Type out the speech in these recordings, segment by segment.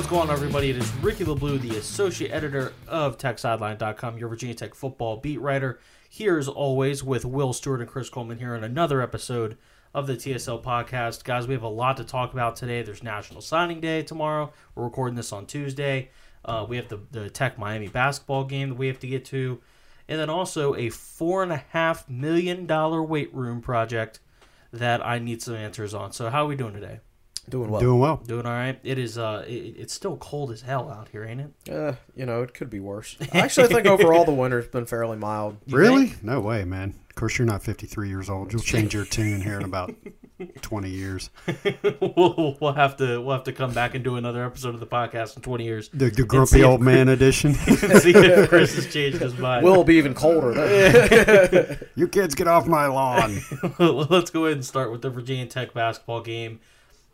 What's going on, everybody? It is Ricky LaBlue, the associate editor of TechSideline.com, your Virginia Tech football beat writer. Here, as always, with Will Stewart and Chris Coleman here on another episode of the TSL podcast. Guys, we have a lot to talk about today. There's National Signing Day tomorrow. We're recording this on Tuesday. Uh, we have the, the Tech Miami basketball game that we have to get to. And then also a $4.5 million weight room project that I need some answers on. So, how are we doing today? Doing well. Doing well. Doing all right. It is. Uh, it, it's still cold as hell out here, ain't it? Uh, you know, it could be worse. Actually I actually think overall the winter's been fairly mild. You really? think? No way, man. Of course, you're not 53 years old. You'll change your tune here in about 20 years. we'll, we'll have to we'll have to come back and do another episode of the podcast in 20 years. The, the see grumpy if old man edition. see if Chris has changed his mind. Will be even colder. Then. you kids get off my lawn. Let's go ahead and start with the Virginia Tech basketball game.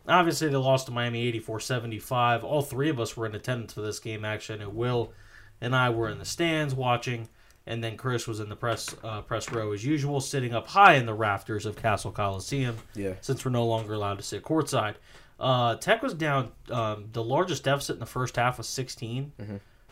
Obviously, they lost to Miami 84 75. All three of us were in attendance for this game, actually. I know Will and I were in the stands watching, and then Chris was in the press uh, press row as usual, sitting up high in the rafters of Cassell Coliseum. Yeah. Since we're no longer allowed to sit courtside. Uh, Tech was down. Um, the largest deficit in the first half was 16.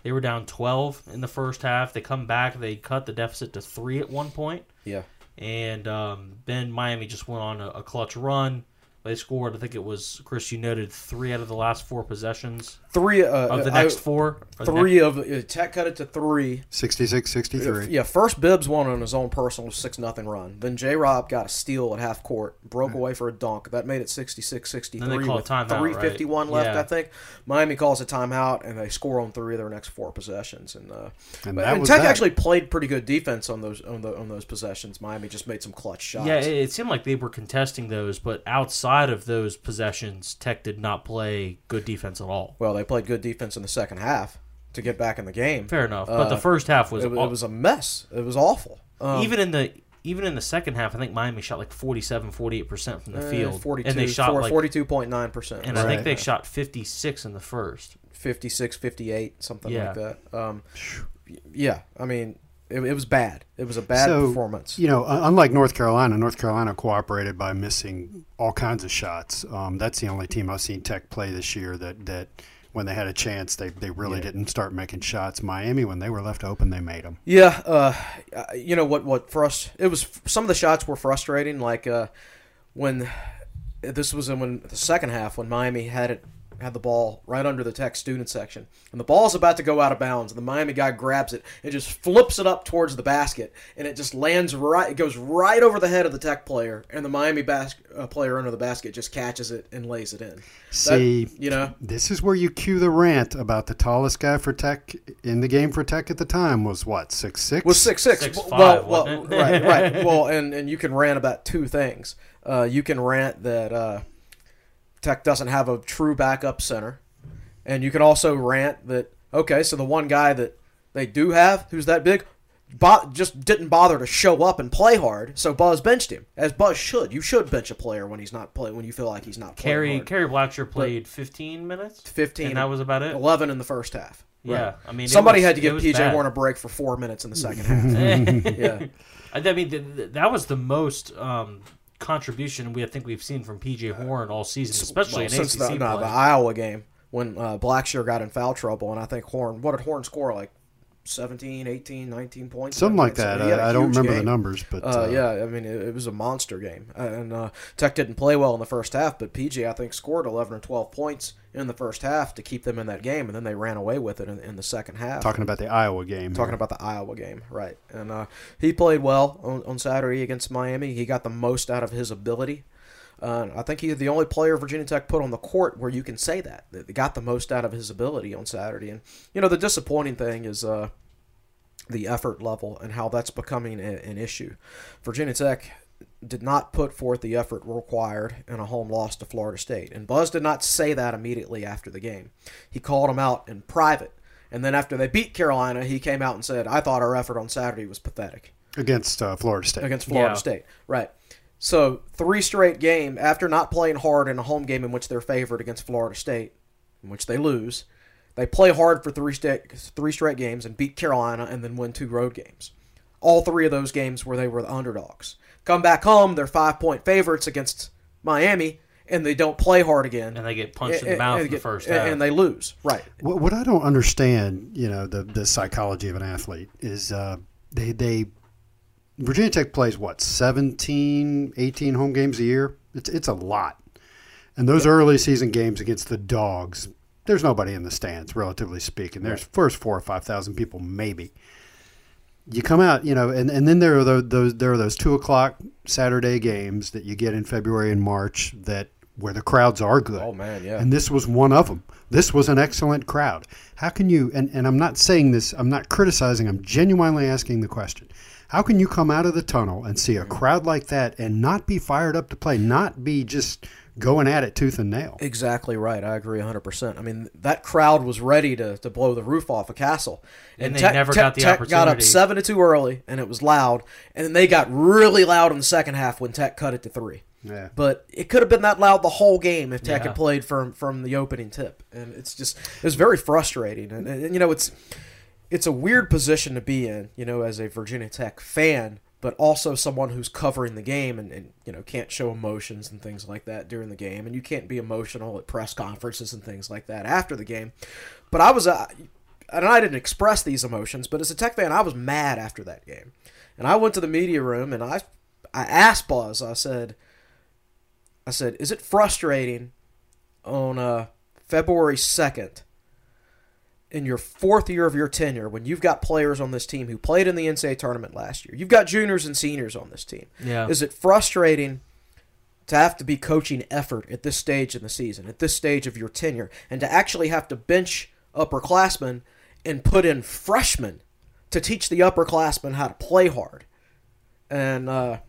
They were down 12 in the first half. They come back. They cut the deficit to three at one point yeah. and um, then Miami just went on a, a clutch run. They scored, I think it was Chris. You noted three out of the last four possessions Three uh, of the I- next four. or the Three next- of uh, Tech cut it to three. 66 63. Yeah, first Bibbs won on his own personal six nothing run. Then J. Rob got a steal at half court, broke away for a dunk. That made it 66-63 Then they call a with timeout, three fifty one right? left. Yeah. I think Miami calls a timeout and they score on three of their next four possessions. And, uh, And and, Tech that. actually played pretty good defense on those on, the, on those possessions. Miami just made some clutch shots. yeah, it, it seemed like they were contesting those, but outside of those possessions, Tech did not play good defense at all. well, they played good defense in the second half to get back in the game. Fair enough, but the Uh, first half was, it, aw- it was a mess. It was awful. Um, even in the even in the second half. I think Miami shot like 47, 48 percent from the uh, field, 42, and they shot four- like 42.9 percent. and I think Right. they shot fifty six in the first. 56, 58, something Yeah. like that. Um, yeah, I mean, it, it was bad. It was a bad So, performance. You know, unlike North Carolina, North Carolina cooperated by missing all kinds of shots. Um, that's the only team I've seen Tech play this year that, that when they had a chance, they, they really didn't start making shots. Miami, when they were left open, they made them. Yeah, uh, uh, you know what? What for us? It was some of the shots were frustrating. Like uh, when this was in when the second half when Miami had it had the ball right under the Tech student section, and the ball's about to go out of bounds, and the Miami guy grabs it and just flips it up towards the basket, and it just lands right. It goes right over the head of the Tech player, and the Miami bas- uh, player under the basket just catches it and lays it in. That- See, you know, This is where you cue the rant about the tallest guy for Tech in the game for Tech at the time was what six six was six six. Six, well, five, well, wasn't it? right, right. Well, and and you can rant about two things. Uh, you can rant that uh, Tech doesn't have a true backup center, and you can also rant that okay, so the one guy that they do have who's that big. Bo- just didn't bother to show up and play hard, so Buzz benched him, as Buzz should. You should bench a player when he's not playing when you feel like he's not playing hard. Kerry Blackshear played fifteen minutes, 15 and that was about it. 11 in the first half. Yeah, I mean, it Somebody was- had to it give was PJ bad. Horn a break for four minutes in the second half. yeah. I I mean, th- th- that was the most um, contribution we I think we've seen from PJ Horn all season, especially Well, in since ACC the, no, play. the Iowa game when uh, Blackshear got in foul trouble, and I think Horn, what did Horn score like 17, 18, 19 points? something like that. he had a I, I don't huge remember the numbers, but Uh, uh, yeah, I mean it, it was a monster game, Uh, and uh, Tech didn't play well in the first half. But PJ, I think, scored eleven or twelve points in the first half to keep them in that game, and then they ran away with it in, in the second half. talking about the Iowa game. Talking here. about the Iowa game, right? And uh, he played well on, on Saturday against Miami. He got the most out of his ability. Uh, I think he's the only player Virginia Tech put on the court where you can say that that got the most out of his ability on Saturday. And you know the disappointing thing is, uh, the effort level and how that's becoming a, an issue. Virginia Tech did not put forth the effort required in a home loss to Florida State. And Buzz did not say that immediately after the game. He called him out in private. And then after they beat Carolina, he came out and said, I thought our effort on Saturday was pathetic. Against uh, Florida State. Against Florida Yeah. State. Right. So, three straight game after not playing hard in a home game in which they're favored against Florida State, in which they lose, they play hard for three straight three straight games and beat Carolina and then win two road games. All three of those games where they were the underdogs. Come back home, they're five point favorites against Miami, and they don't play hard again. And they get punched in the mouth and in the get- first and- half. and they lose. Right. What, what I don't understand, you know, the the psychology of an athlete is uh, they they Virginia Tech plays what 17, 18 home games a year. It's it's a lot, and those early season games against the dogs, there's nobody in the stands, relatively speaking. There's first four or five thousand people, maybe. You come out, you know, and, and then there are those, those there are those two o'clock Saturday games that you get in February and March that where the crowds are good. Oh, man, yeah. And this was one of them. This was an excellent crowd. How can you, and, and I'm not saying this, I'm not criticizing, I'm genuinely asking the question. How can you come out of the tunnel and see a mm-hmm. crowd like that and not be fired up to play, not be just going at it tooth and nail? Exactly right. I agree 100%. I mean, that crowd was ready to, to blow the roof off a Cassell. And they never got the Tech got up 7 to 2 early, and it was loud. And then they got really loud in the second half when Tech cut it to 3. Yeah. But it could have been that loud the whole game if Tech Yeah. had played from from the opening tip, and it's just it was very frustrating. And, and, you know, it's it's a weird position to be in, you know, as a Virginia Tech fan, but also someone who's covering the game and, and you know can't show emotions and things like that during the game, and you can't be emotional at press conferences and things like that after the game. But I was, uh, and I didn't express these emotions, but as a Tech fan, I was mad after that game, and I went to the media room and I I asked Buzz, I said. I said, "Is it frustrating on uh, February second, in your fourth year of your tenure, when you've got players on this team who played in the NCAA tournament last year? You've got juniors and seniors on this team. Yeah. Is it frustrating to have to be coaching effort at this stage in the season, at this stage of your tenure, and to actually have to bench upperclassmen and put in freshmen to teach the upperclassmen how to play hard?" And uh,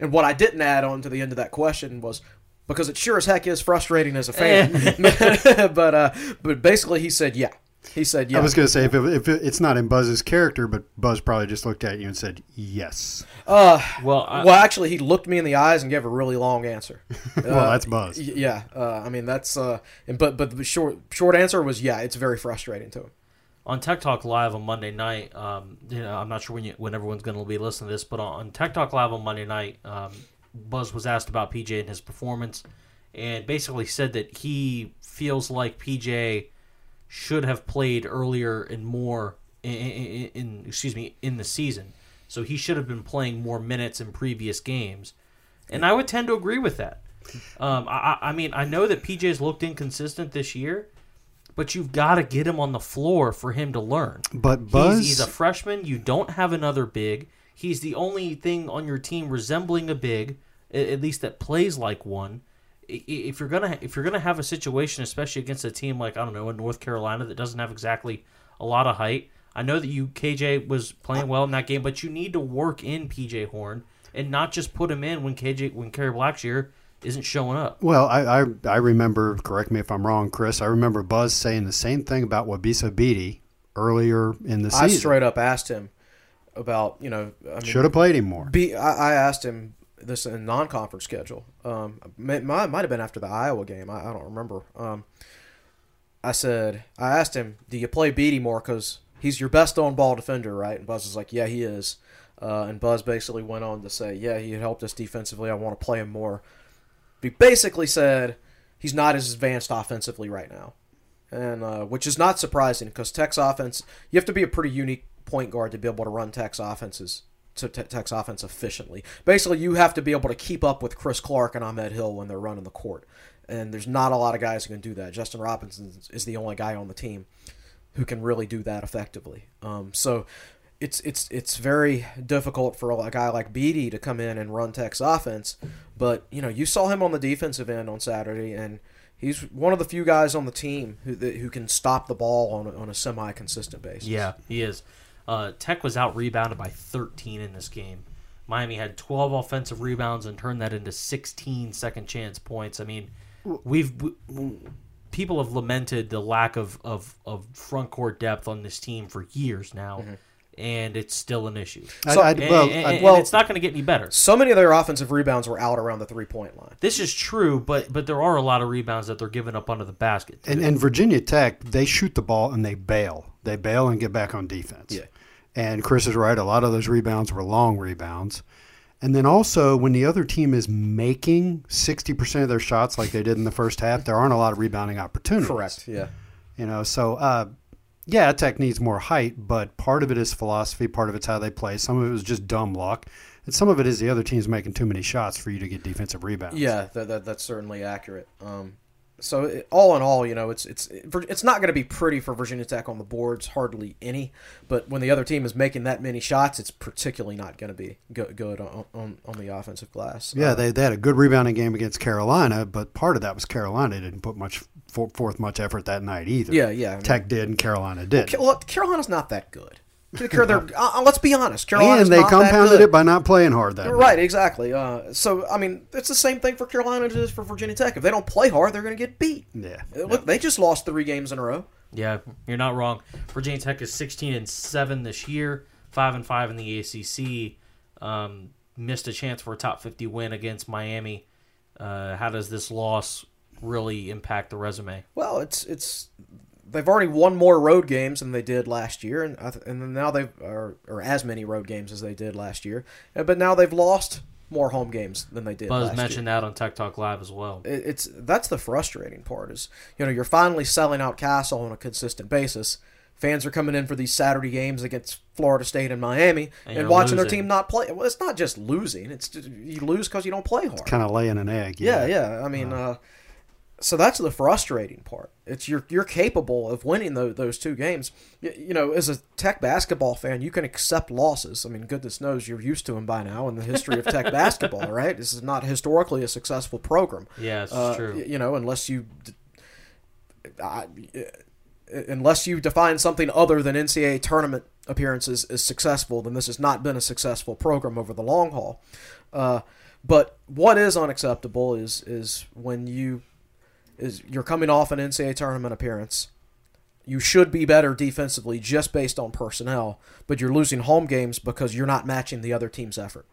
and what I didn't add on to the end of that question was because it sure as heck is frustrating as a fan. but uh, but basically, he said yeah. He said yeah. I was going to say, if, it, if it, it's not in Buzz's character, but Buzz probably just looked at you and said, yes. uh, well, I, well, actually, he looked me in the eyes and gave a really long answer. well, that's Buzz. Y- Yeah, uh, I mean that's uh, and but but the short short answer was yeah, it's very frustrating to him. on Tech Talk Live on Monday night, um, you know, I'm not sure when you, when everyone's going to be listening to this, but on Tech Talk Live on Monday night, um, Buzz was asked about PJ and his performance, and basically said that he feels like PJ should have played earlier and more in, in, in excuse me in the season, so he should have been playing more minutes in previous games, and I would tend to agree with that. Um, I, I mean, I know that PJ's looked inconsistent this year, but you've got to get him on the floor for him to learn. But Buzz, He's, he's a freshman. You don't have another big. He's the only thing on your team resembling a big, at least that plays like one. I- i- If you're gonna if you're gonna have a situation, especially against a team like I don't know in North Carolina that doesn't have exactly a lot of height, I know that you KJ was playing well in that game, but you need to work in PJ Horn and not just put him in when KJ when Kerry Blackshear isn't showing up. Well, I, I I remember. Correct me if I'm wrong, Chris. I remember Buzz saying the same thing about Wabissa Bede earlier in the I season. I straight up asked him about you know I mean, Should have played him more. Be, I, I asked him this in non-conference schedule. Um, might, might have been after the Iowa game. I, I don't remember. Um, I said I asked him, "Do you play Bede more? Because he's your best on-ball defender, right?" And Buzz was like, "Yeah, he is." Uh, and Buzz basically went on to say, "Yeah, he helped us defensively. I want to play him more." He basically said he's not as advanced offensively right now, and uh, which is not surprising because Tech's offense. You have to be a pretty unique point guard to be able to run Tech's offenses to Te- Tech's offense efficiently. Basically, you have to be able to keep up with Chris Clark and Ahmed Hill when they're running the court, and there's not a lot of guys who can do that. Justin Robinson is the only guy on the team who can really do that effectively. Um, so. It's, it's it's very difficult for a guy like Bede to come in and run Tech's offense, but you know you saw him on the defensive end on Saturday, and he's one of the few guys on the team who who can stop the ball on a, on a semi consistent basis. Yeah, he is. Uh, Tech was out rebounded by 13 in this game. Miami had 12 offensive rebounds and turned that into 16 second chance points. I mean, we've we, people have lamented the lack of, of, of front court depth on this team for years now, Mm-hmm. and it's still an issue. I- I- And- well, and, and well- it's not going to get any better. So many of their offensive rebounds were out around the three point line. This is true, but but there are a lot of rebounds that they're giving up under the basket. too. And, and Virginia Tech, they shoot the ball and they bail. They bail and get back on defense. Yeah. And Chris is right. A lot of those rebounds were long rebounds. And then also, when the other team is making 60% of their shots like they did in the first half, there aren't a lot of rebounding opportunities. Correct. Yeah. You know, so uh, yeah, Tech needs more height, but part of it is philosophy, part of it's how they play. Some of it was just dumb luck, and some of it is the other team's making too many shots for you to get defensive rebounds. Yeah, that, that, that's certainly accurate. Um, so all in all, you know, it's it's it's not going to be pretty for Virginia Tech on the boards, hardly any. But when the other team is making that many shots, it's particularly not going to be good, good on, on on the offensive glass. Yeah, Uh, they, they had a good rebounding game against Carolina, but part of that was Carolina didn't put much forth much effort that night either. Yeah, yeah, I mean- Tech did and Carolina did. Well, Carolina's not that good. They're, they're- uh, let's be honest, Carolina's and they not compounded it by not playing hard that night. Right, exactly. Uh, so, I mean, it's the same thing for Carolina as it is for Virginia Tech. If they don't play hard, they're going to get beat. Yeah. Uh, Look, they just lost three games in a row. Yeah, you're not wrong. Virginia Tech is 16 and seven this year, five and five in the ACC. Um, missed a chance for a top 50 win against Miami. Uh, how does this loss really impact the resume? Well, it's it's they've already won more road games than they did last year, and and now they've or, or as many road games as they did last year, Uh, but now they've lost more home games than they did. Buzz last mentioned year. that on Tech Talk Live as well. It- It's that's the frustrating part is you know you're finally selling out Cassell on a consistent basis. Fans are coming in for these Saturday games against Florida State and Miami And and, you're watching their team not play. Well, it's not just losing; it's just, you lose because you don't play hard. Kind of laying an egg. Yeah, yeah. I mean, uh, so that's the frustrating part. It's you're you're capable of winning those, those two games. You, you know, as a Tech basketball fan, you can accept losses. I mean, goodness knows you're used to them by now in the history of Tech basketball, right? This is not historically a successful program. Yeah, Uh, true. You know, unless you. I- Unless you define something other than NCAA tournament appearances as successful, then this has not been a successful program over the long haul. Uh, but what is unacceptable is is when you is you're coming off an NCAA tournament appearance. You should be better defensively just based on personnel, but you're losing home games because you're not matching the other team's effort.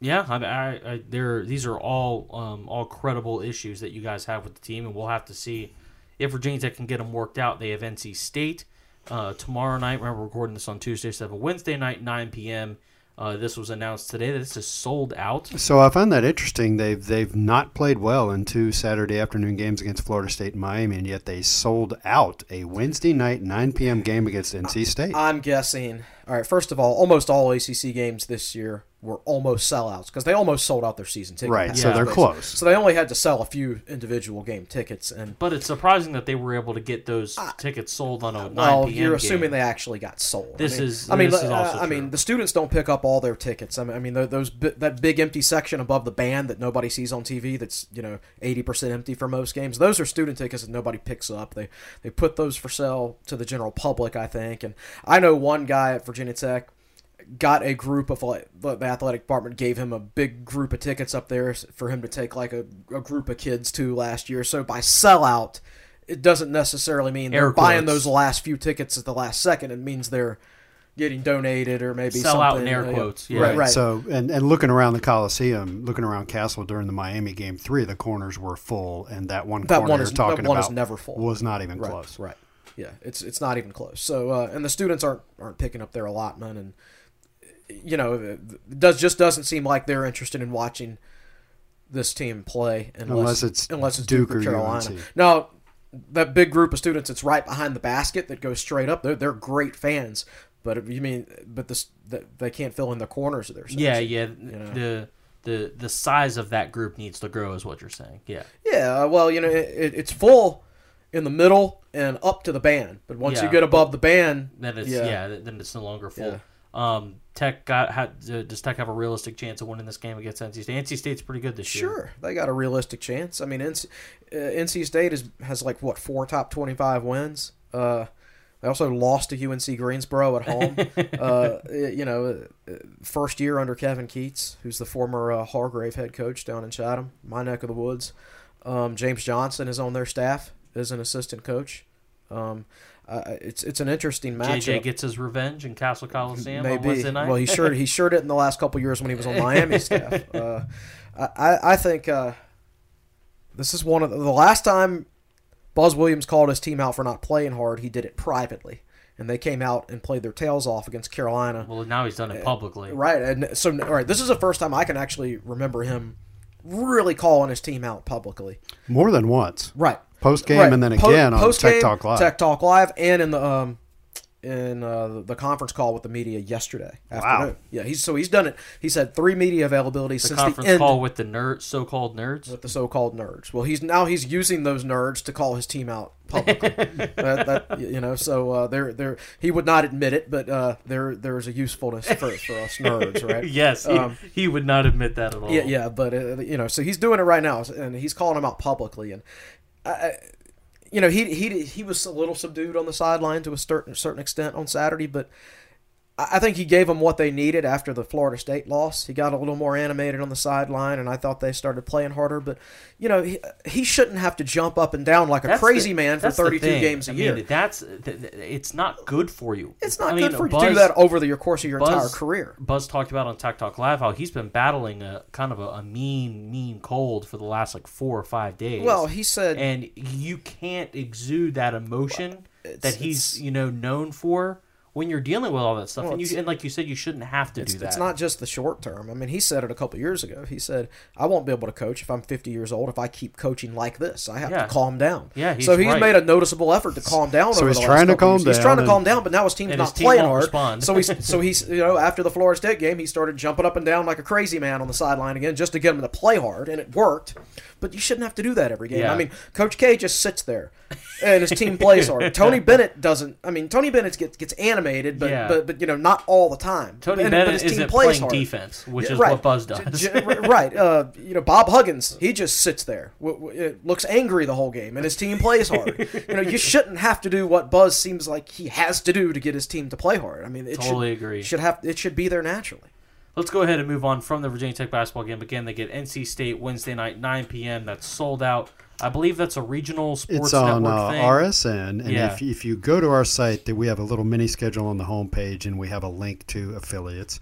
Yeah, I, I, I there. These are all um, all credible issues that you guys have with the team, and we'll have to see if Virginia Tech can get them worked out. They have NC State uh, tomorrow night. Remember, recording this on Tuesday, so have a Wednesday night, 9 p.m. Uh, this was announced today this is sold out. So I find that interesting. They've they've not played well in two Saturday afternoon games against Florida State and Miami, and yet they sold out a Wednesday night 9 p.m. game against NC State. I'm guessing. All right, first of all, almost all ACC games this year were almost sellouts because they almost sold out their season tickets. Right, passes, so they're basically. close. So they only had to sell a few individual game tickets, and But it's surprising that they were able to get those tickets sold on a 9 well, p.m. you're game. assuming they actually got sold. This I mean, is- I mean, this is uh, also I true. mean, the students don't pick up all their tickets. I mean, I mean tho- those bi- that big empty section above the band that nobody sees on TV. That's you know eighty percent empty for most games. Those are student tickets that nobody picks up. They they put those for sale to the general public, I think. And I know one guy at Virginia Tech got a group of like the the athletic department gave him a big group of tickets up there for him to take like a, a group of kids to last year. So by sellout, it doesn't necessarily mean they're Air buying those last few tickets at the last second. It means they're getting donated or maybe Sell out something, in air uh, quotes, yeah. Right, right. So and, and looking around the Coliseum, looking around Cassell during the Miami game, three of the corners were full, and that one That corner one you're is- that talking one is about never full. was not even right, close. Right. Yeah, it's it's not even close. So uh, and the students aren't aren't picking up their allotment, and you know does just doesn't seem like they're interested in watching this team play unless, Unless it's unless it's Duke Duke, or or Carolina. UNC. Now that big group of students that's right behind the basket that goes straight up, they're they're great fans. But you mean, but this that they can't fill in the corners of their section. Yeah, yeah. know. The the the size of that group needs to grow, is what you're saying. Yeah. Yeah, uh, well, you know, it, it, it's full in the middle and up to the band, but once Yeah, you get above the band, Then it's yeah. then it's no longer full. Yeah. Um, Tech got had, does Tech have a realistic chance of winning this game against NC State? NC State's pretty good this year. Sure, they got a realistic chance. I mean, NC, uh, NC State is has like what four top twenty five wins. Uh, They also lost to UNC Greensboro at home. uh, you know, uh, first year under Kevin Keatts, who's the former uh, Hargrave head coach down in Chatham, my neck of the woods. Um, James Johnson is on their staff as an assistant coach. Um, uh, it's it's an interesting matchup. JJ gets his revenge in Cassell Coliseum on Wednesday night. Well, he sure he sure did in the last couple years when he was on Miami staff. Uh, I I think uh, this is one of the, the last time Buzz Williams called his team out for not playing hard. He did it privately, and they came out and played their tails off against Carolina. well, now he's done it publicly. Right, and so all right, this is the first time I can actually remember him really calling his team out publicly. More than once. Right. Post game Right. and then Po- again on post-game, Tech Talk Live. Tech Talk Live, and in the um, in uh, the conference call with the media yesterday afternoon. Yeah, he's so he's done it. He's had three media availabilities The since conference the end call with the nerd, so-called nerds. with the so-called nerds. Well, he's now he's using those nerds to call his team out publicly. that, that, you know, so uh, there there he would not admit it, but uh, there there is a usefulness for, for us nerds, right? yes, he, Um, he would not admit that at all. Yeah, yeah, but uh, you know, so he's doing it right now, and he's calling them out publicly, and I, you know, he he he was a little subdued on the sideline to a certain certain extent on Saturday, but I think he gave them what they needed after the Florida State loss. He got a little more animated on the sideline, and I thought they started playing harder. But you know, he, he shouldn't have to jump up and down like a That's crazy the- man for 32 games a I year. Mean, that's th- th- it's not good for you. it's not I mean, good for you to do that over the course of your entire career. Buzz talked about on Tech Talk Live how he's been battling a kind of a, a mean, mean cold for the last like four or five days. Well, he said and you can't exude that emotion It's- that he's you know known for when you're dealing with all that stuff. Well, and you and like you said, you shouldn't have to do that. it's not just the short term. I mean, he said it a couple years ago. He said, "I won't be able to coach if I'm 50 years old if I keep coaching like this. I have Yeah. to calm down." Yeah, he's so he's right. made a noticeable effort to calm down. So over he's the last trying to calm years. He's trying to calm down, but now his team's not his team playing hard. respond. so he's so he's you know after the Florida State game, he started jumping up and down like a crazy man on the sideline again just to get him to play hard, and it worked. But you shouldn't have to do that every game. Yeah. I mean, Coach K just sits there, and his team plays hard. Tony Bennett doesn't. I mean, Tony Bennett gets gets animated, but Yeah. but, but you know not all the time. Tony And- Bennett isn't playing hard. defense, which Yeah, is right. what Buzz does. right. Uh, you know, Bob Huggins, he just sits there, w- w- it looks angry the whole game, and his team plays hard. you know, you shouldn't have to do what Buzz seems like he has to do to get his team to play hard. I mean, it Totally should, agree. Should have it should be there naturally. Let's go ahead and move on from the Virginia Tech basketball game. Again, they get NC State Wednesday night, 9 p.m. That's sold out. I believe that's a regional sports It's on network uh, thing. RSN, and Yeah. if, if you go to our site, that we have a little mini schedule on the homepage, and we have a link to affiliates.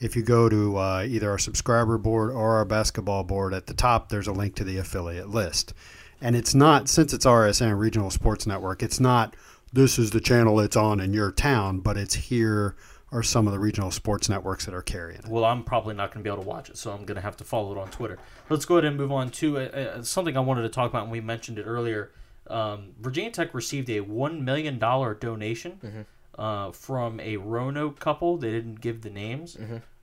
If you go to uh, either our subscriber board or our basketball board, at the top there's a link to the affiliate list. And it's not since it's RSN Regional Sports Network. It's not this is the channel it's on in your town, but it's here are some of the regional sports networks that are carrying it. Well, I'm probably not going to be able to watch it, so I'm going to have to follow it on Twitter. Let's go ahead and move on to uh, uh, something I wanted to talk about, and we mentioned it earlier. Um, Virginia Tech received a $1 million donation uh, from a Roanoke couple. They didn't give the names.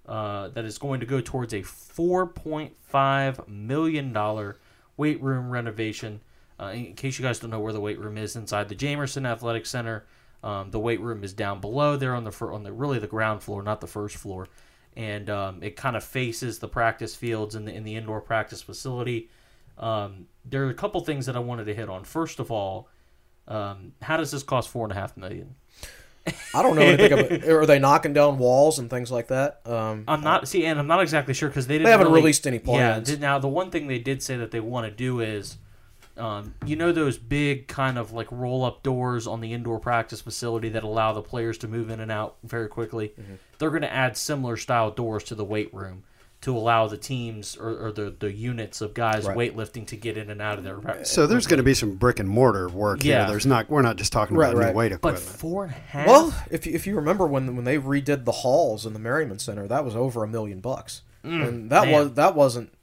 Uh, that is going to go towards a $4.5 million weight room renovation. Uh, in case you guys don't know where the weight room is, inside the Jamerson Athletic Center. Um, the weight room is down below there on the fir- on the really the ground floor, not the first floor, and um, it kind of faces the practice fields in the in the indoor practice facility. Um, there are a couple things that I wanted to hit on. First of all, um, how does this cost four and a half million? I don't know anything about. Are they knocking down walls and things like that? Um, I'm not see, and I'm not exactly sure because they didn't. haven't really- released any plans. Yeah. Now the one thing they did say that they want to do is, um, you know, those big kind of like roll up doors on the indoor practice facility that allow the players to move in and out very quickly. Mm-hmm. They're going to add similar style doors to the weight room to allow the teams or, or the the units of guys Right. weightlifting to get in and out of there. So there's going to be some brick and mortar work Yeah. here. There's not. We're not just talking Right, about right. new weight but equipment. four and a half. well, if you, if you remember when when they redid the halls in the Merryman Center, that was over a million bucks, and that man. was that wasn't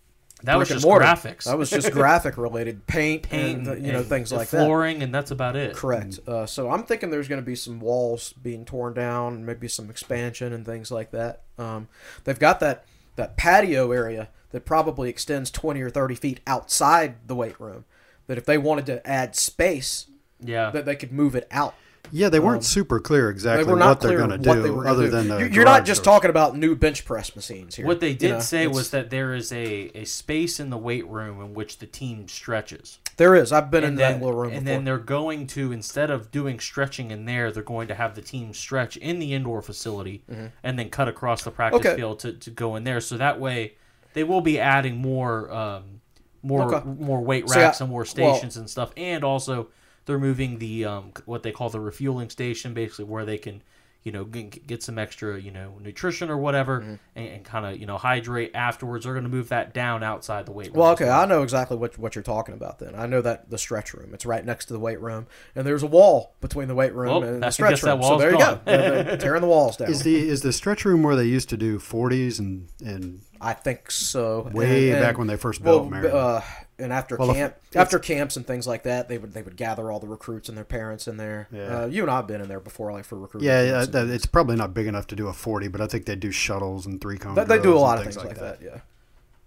that was just mortar. graphics. That was just graphic related paint, paint, and uh, you know and things like that. flooring, and that's about it. Correct. Uh, so I'm thinking there's going to be some walls being torn down, maybe some expansion and things like that. Um, they've got that that patio area that probably extends 20 or 30 feet outside the weight room. That if they wanted to add space, Yeah. that they could move it out. Yeah, they weren't super clear They exactly were not what they're going to do, they other do. than the. You- You're not just doors. talking about new bench press machines here. What they did You know, say was that there is a, a space in the weight room in which the team stretches. there is. I've been in and that little room and before. then they're going to instead of doing stretching in there, they're going to have the team stretch in the indoor facility and then cut across the practice Mm-hmm. Okay. field to, to go in there. So that way, they will be adding more um, more Okay. more weight See, I- racks and more well- stations and stuff, and also they're moving the um, what they call the refueling station, basically where they can. You know, get, get some extra, you know, nutrition or whatever, Mm-hmm. and, and kind of, you know, hydrate afterwards. They're going to move that down outside the weight room. Well, okay, I know exactly what what you're talking about. Then I know that the stretch room. It's right next to the weight room, and there's a wall between the weight room Well, and the stretch guess that room. So wall's there you gone. go. They're- they're tearing the walls down. Is the is the stretch room where they used to do 40s and and I think so. Way And- back when they first well, built Merryman. Uh, and after Well, camp, it's- after camps and things like that, they would they would gather all the recruits and their parents in there. Yeah. Uh, you and I've been in there before, like for recruiting. yeah, yeah camps and that, things. it's probably not big enough to do a 40, but I think they do shuttles and three cone. They- they do a lot of things like that. Yeah.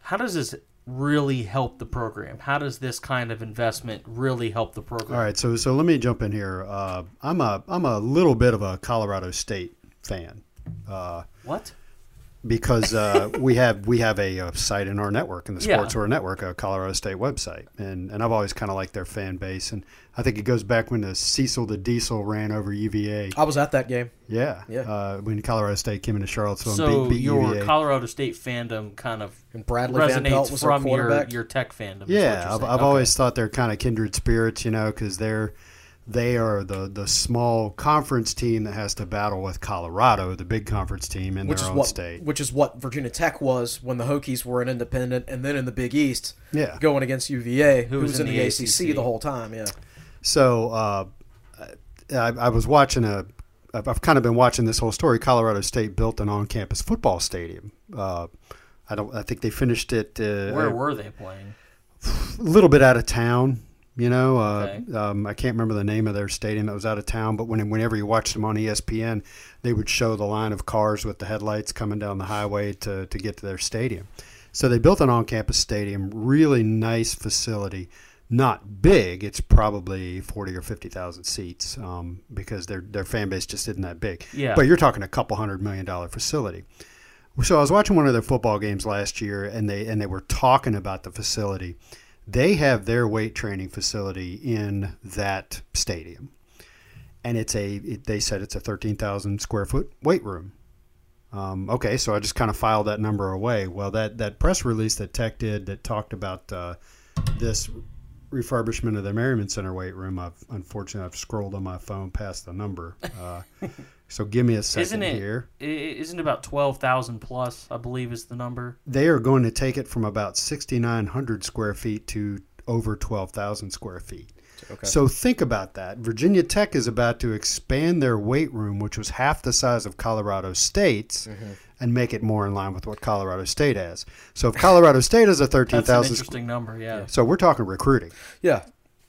how does this really help the program? How does this kind of investment really help the program? All right, so so let me jump in here. Uh, I'm a I'm a little bit of a Colorado State fan. Uh, What? Because uh, we have we have a, uh site in our network in the Yeah. Sports Order Network, a Colorado State website, and and I've always kind of liked their fan base, and I think it goes back when the Cecil the Diesel ran over UVA. I was at that game. Yeah, Yeah. Uh, when Colorado State came into Charlottesville So and beat, beat your UVA. Colorado State fandom kind of And Bradley resonates was from your, your tech fandom. Yeah, I've. I've Okay. always thought they're kind of kindred spirits, you know, because they're they are the the small conference team that has to battle with Colorado, the big conference team in which their is own what state. which is what Virginia Tech was when the Hokies were an independent, and then in the Big East, Yeah. going against UVA, who, was was in in the the ACC. ACC the whole time. Yeah, So uh, I, I was watching a. I've I've kind of been watching this whole story. Colorado State built an on-campus football stadium. Uh, I don't. I think they finished it uh, Where were they playing? a little bit out of town. You know, uh, Okay. um, I can't remember the name of their stadium that was out of town, but when, whenever you watched them on ESPN, they would show the line of cars with the headlights coming down the highway to, to get to their stadium. So they built an on campus stadium, really nice facility. Not big, it's probably 40 or 50,000 seats um, because their, their fan base just isn't that big. Yeah. But you're talking a couple hundred million dollar facility. So I was watching one of their football games last year, and they and they were talking about the facility. They have their weight training facility in that stadium, and it's a. It, they said it's a thirteen thousand square foot weight room. Um, okay, so I just kind of filed that number away. Well, that that press release that Tech did that talked about uh, this refurbishment of the Merryman Center weight room. I've unfortunately I've scrolled on my phone past the number. Uh, so give me a 2nd Isn't it? here. i- Isn't it about twelve thousand plus? I believe is the number. they are going to take it from about 6,900 square feet to over 12,000 square feet. Okay. So think about that. Virginia Tech is about to expand their weight room, which was half the size of Colorado State's, Mm-hmm. and make it more in line with what Colorado State has. So if Colorado State has a That's an 13,000, interesting number. Yeah. so we're talking recruiting. yeah.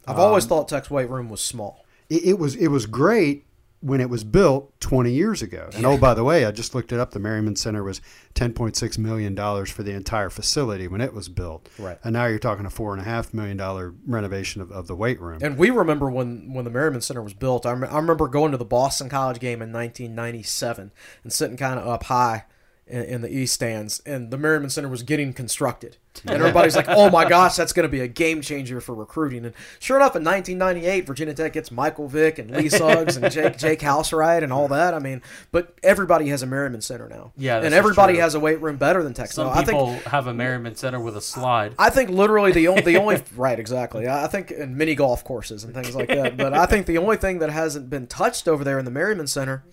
I've Um, always thought Tech's weight room was small. It, it was it was great when it was built 20 years ago. And oh, by the way, I just looked it up. The Merryman Center was 10.6 million dollars for the entire facility when it was built. Right. And now you're talking a four and a half million dollar renovation of, of the weight room. And we remember when, when the Merryman Center was built. I, rem- I remember going to the Boston College game in 1997 and sitting kind of up high in, in the east stands, and the Merryman Center was getting constructed. And everybody's like, "Oh my gosh, that's going to be a game changer for recruiting." And sure enough, in 1998, Virginia Tech gets Michael Vick and Lee Suggs and Jake Jake Houseright and all that. I mean, but everybody has a Merryman Center now. Yeah, and everybody has a weight room better than Texas. Some So I think people have a Merryman Center with a slide. I think literally the only, the only right exactly. I I think in mini golf courses and things like that. But I think the only thing that hasn't been touched over there in the Merryman Center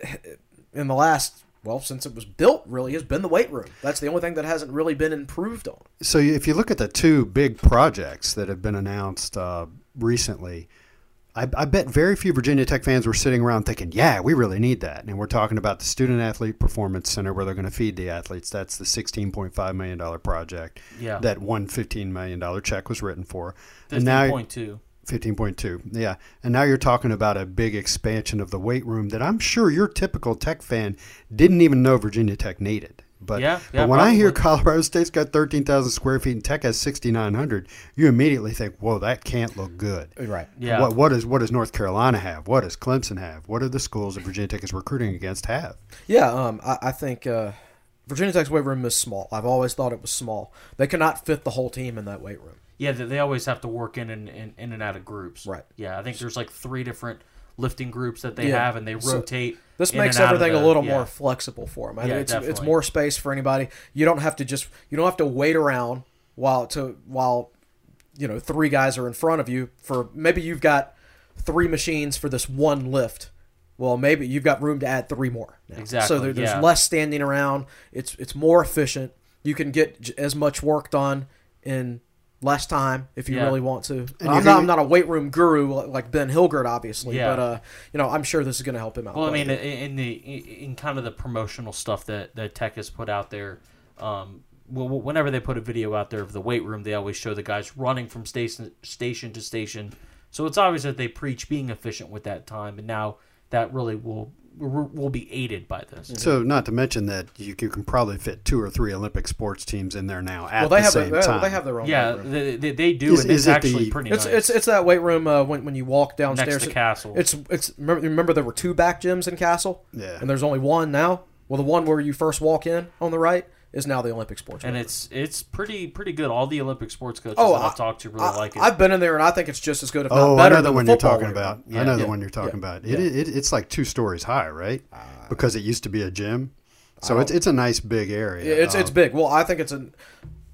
eh, in the last well since it was built really has been the weight room. That's the only thing that hasn't really been improved on. so if you look at the two big projects that have been announced uh, recently, I, I bet very few Virginia Tech fans were sitting around thinking, "Yeah, we really need that." And we're talking about the Student Athlete Performance Center, where they're going to feed the athletes. That's the sixteen point five million dollar project. Yeah. that one fifteen million dollar check was written for. And Fifteen now point two. Fifteen point two, yeah. And now you're talking about a big expansion of the weight room that I'm sure your typical Tech fan didn't even know Virginia Tech needed. But, Yeah, yeah, but when I hear. Colorado State's got 13,000 square feet and Tech has 6,900, you immediately think, whoa, that can't look good. Right. Yeah. What, what, is, what does North Carolina have? What does Clemson have? What do the schools that Virginia Tech is recruiting against have? Yeah, um, I, I think uh, Virginia Tech's weight room is small. I've always thought it was small. They cannot fit the whole team in that weight room. Yeah, they, they always have to work in and in, in and out of groups. Right. Yeah, I think there's like three different lifting groups that they Yeah. have, and they So rotate. This makes and out of everything the- a little yeah. more flexible for them. Yeah, it's, it's definitely. more space for anybody. You don't have to just you don't have to wait around while to while you know three guys are in front of you for maybe you've got three machines for this one lift. Well, maybe you've got room to add three more. now. Exactly, So there, there's yeah. less standing around. It's it's more efficient. You can get as much work done in less time if you Yeah. really want to. you I'm not, I'm not a weight room guru like Ben Hilgert, obviously, Yeah. but uh, you know I'm sure this is going to help him out. Well, I mean, in in the in kind of the promotional stuff that that Tech has put out there, um, well, whenever they put a video out there of the weight room, they always show the guys running from station station to station. So it's obvious that they preach being efficient with that time, and now that really will will be aided by this. So, not to mention that you, you can probably fit two or three Olympic sports teams in there now at well, they the have same they, time. they have their own. Yeah, room. they, they, they do, Is- and it's is it actually the- pretty It's nice. it's it's that weight room uh, when when you walk downstairs Next to Cassell. It's it's remember, remember there were two back gyms in Cassell. Yeah. and there's only one now. Well, the one where you first walk in on the right is now the Olympic sports. and weight it's it's pretty pretty good. All the Olympic sports coaches Oh, that I've talked to really I, like it. I've been in there and I think it's just as good, if not Oh, I better know the than one you're talking weight about. Yeah, I know yeah, the one you're talking yeah, about. It, it, it's like two stories high, right? because it used to be a gym. So it's it's a nice big area. Yeah, It's it's Um, big. Well, I think it's an.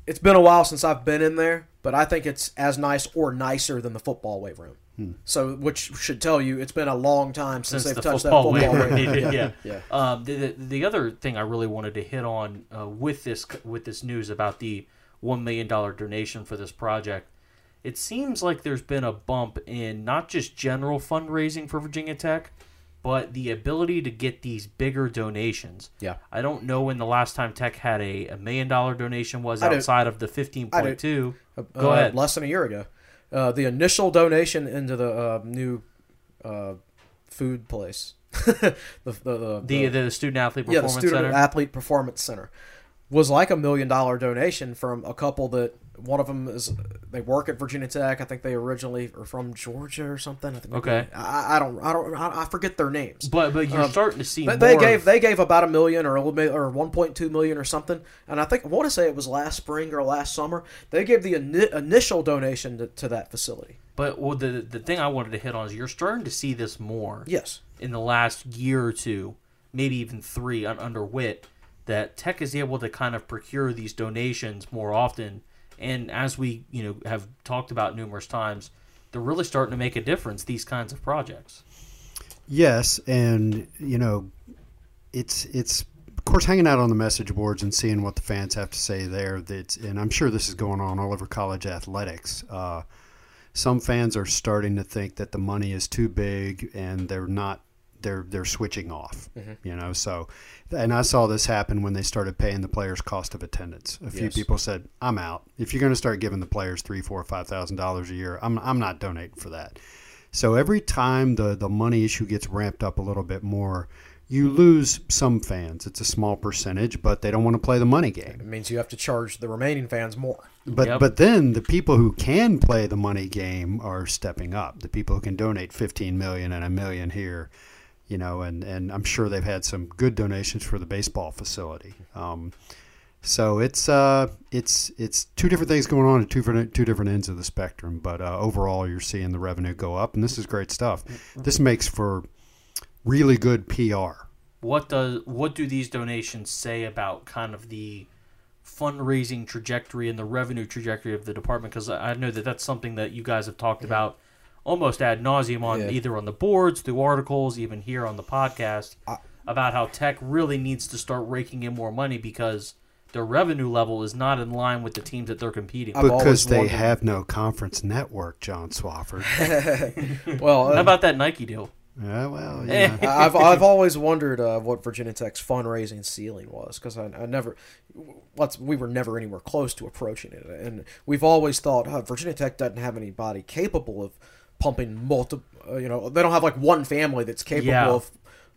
It's been a while since I've been in there, but I think it's as nice or nicer than the football weight room. Hmm. So, which should tell you it's been a long time since, since they've the touched football, that football weight weight room. room. yeah. yeah. Um, the, the the other thing I really wanted to hit on uh, with this with this news about the one million dollar donation for this project, it seems like there's been a bump in not just general fundraising for Virginia Tech, but the ability to get these bigger donations. Yeah. I don't know when the last time Tech had a, a million dollar donation was I do. outside of the fifteen point two. Go uh, ahead. Less than a year ago, uh, the initial donation into the uh, new uh, food place, the the, the, The the student athlete yeah, the student center. athlete performance center was like a million dollar donation from a couple that one of them is they work at Virginia Tech. I think they originally are from Georgia or something. I think Okay. I, I don't I don't I, forget their names. but but you're Um, starting to see they gave of- they gave about a million or a little bit or 1.2 million or something, and I think I want to say it was last spring or last summer. They gave the ini- initial donation to, to that facility. But well, the the thing I wanted to hit on is you're starting to see this more Yes, in the last year or two, maybe even three un- under Whit, that Tech is able to kind of procure these donations more often. And as we you know have talked about numerous times, they're really starting to make a difference. These kinds of projects. Yes, and you know, it's it's of course hanging out on the message boards and seeing what the fans have to say there. That's and I'm sure this is going on all over college athletics. Uh, some fans are starting to think that the money is too big and they're not they're they're switching off mm-hmm. you know so and i saw this happen when they started paying the players cost of attendance a few Yes. people said i'm out if you're going to start giving the players three four five thousand dollars a year i'm, I'm not donating for that so every time the the money issue gets ramped up a little bit more you lose some fans it's a small percentage but they don't want to play the money game it means you have to charge the remaining fans more. but Yep. but then the people who can play the money game are stepping up. The people who can donate 15 million and a million here, you know, and and I'm sure they've had some good donations for the baseball facility. Um, so it's uh it's it's two different things going on at two different two different ends of the spectrum. But uh, overall, you're seeing the revenue go up, and this is great stuff. This makes for really good PR. What does what do these donations say about kind of the fundraising trajectory and the revenue trajectory of the department? Because I I know that that's something that you guys have talked about almost ad nauseum on Yeah. either on the boards, through articles, even here on the podcast about how tech really needs to start raking in more money because their revenue level is not in line with the teams that they're competing. I've with. Because they wondered- have no conference network, John Swofford. Well, uh, How about that Nike deal? yeah, well, yeah. I've I've always wondered uh, what Virginia Tech's fundraising ceiling was because I, I never, let's we were never anywhere close to approaching it, and we've always thought uh, Virginia Tech doesn't have anybody capable of pumping multiple. Uh, you know, they don't have like one family that's capable Yeah. of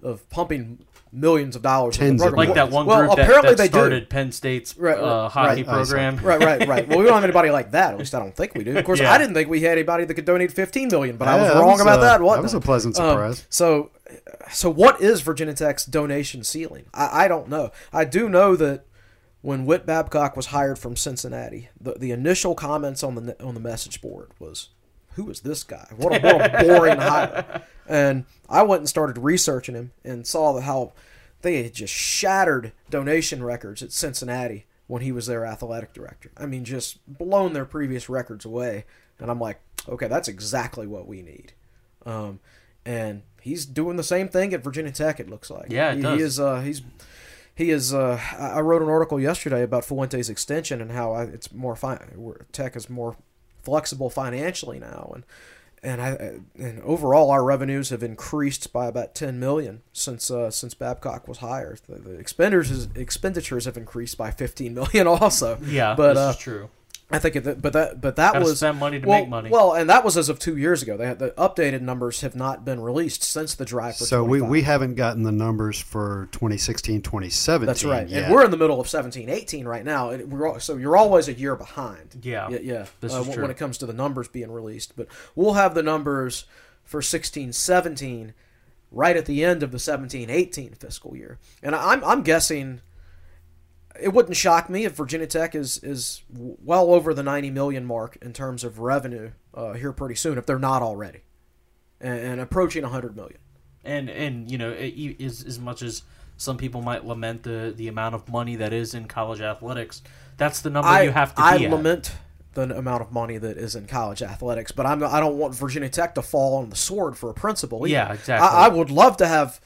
of pumping millions of dollars into Tens the of program. like that one well, group that, apparently that they started do. Penn State's Right, uh, hockey right. program. Right, right, right. Well, we don't have anybody like that. At least I don't think we do. Of course, Yeah. I didn't think we had anybody that could donate 15 million, but I was wrong was, about uh, that. that was a pleasant surprise. so, so what is Virginia Tech's donation ceiling? I, I don't know. I do know that when Whit Babcock was hired from Cincinnati, the, the initial comments on the on the message board was, "Who is this guy? What a, what a boring hire." And I went and started researching him and saw that how they had just shattered donation records at Cincinnati when he was their athletic director. I mean, just blown their previous records away. And I'm like, okay, that's exactly what we need. Um, and he's doing the same thing at Virginia Tech. It looks like. Yeah, he, he is. Uh, he's he is. Uh, I I wrote an article yesterday about Fuente's extension and how I, it's more fine. where Tech is more flexible financially now, and and I and overall our revenues have increased by about ten million since uh, since Babcock was hired. The, the expenditures expenditures have increased by fifteen million also. Yeah, but this uh, is true. I think it, but that but that Gotta was spend money to well, make money. Well, and that was as of two years ago. They had, the updated numbers have not been released since the drive for. So we, 25. we haven't gotten the numbers for 2016, 2017 That's right, yet. and we're in the middle of 17, 18 right now. and We're all, so you're always a year behind. Yeah, yeah, yeah. this uh, is when- true. when it comes to the numbers being released, but we'll have the numbers for 16, 17 right at the end of the 17, 18 fiscal year, and I'm I'm guessing. It wouldn't shock me if Virginia Tech is is well over the 90 million mark in terms of revenue uh, here pretty soon, if they're not already, and, and approaching 100 million. and and you know it, is as much as some people might lament the the amount of money that is in college athletics, that's the number I, you have to I be at. lament the amount of money that is in college athletics, but I'm I don't want Virginia Tech to fall on the sword for a principal. either. Yeah, exactly. I, I would love to have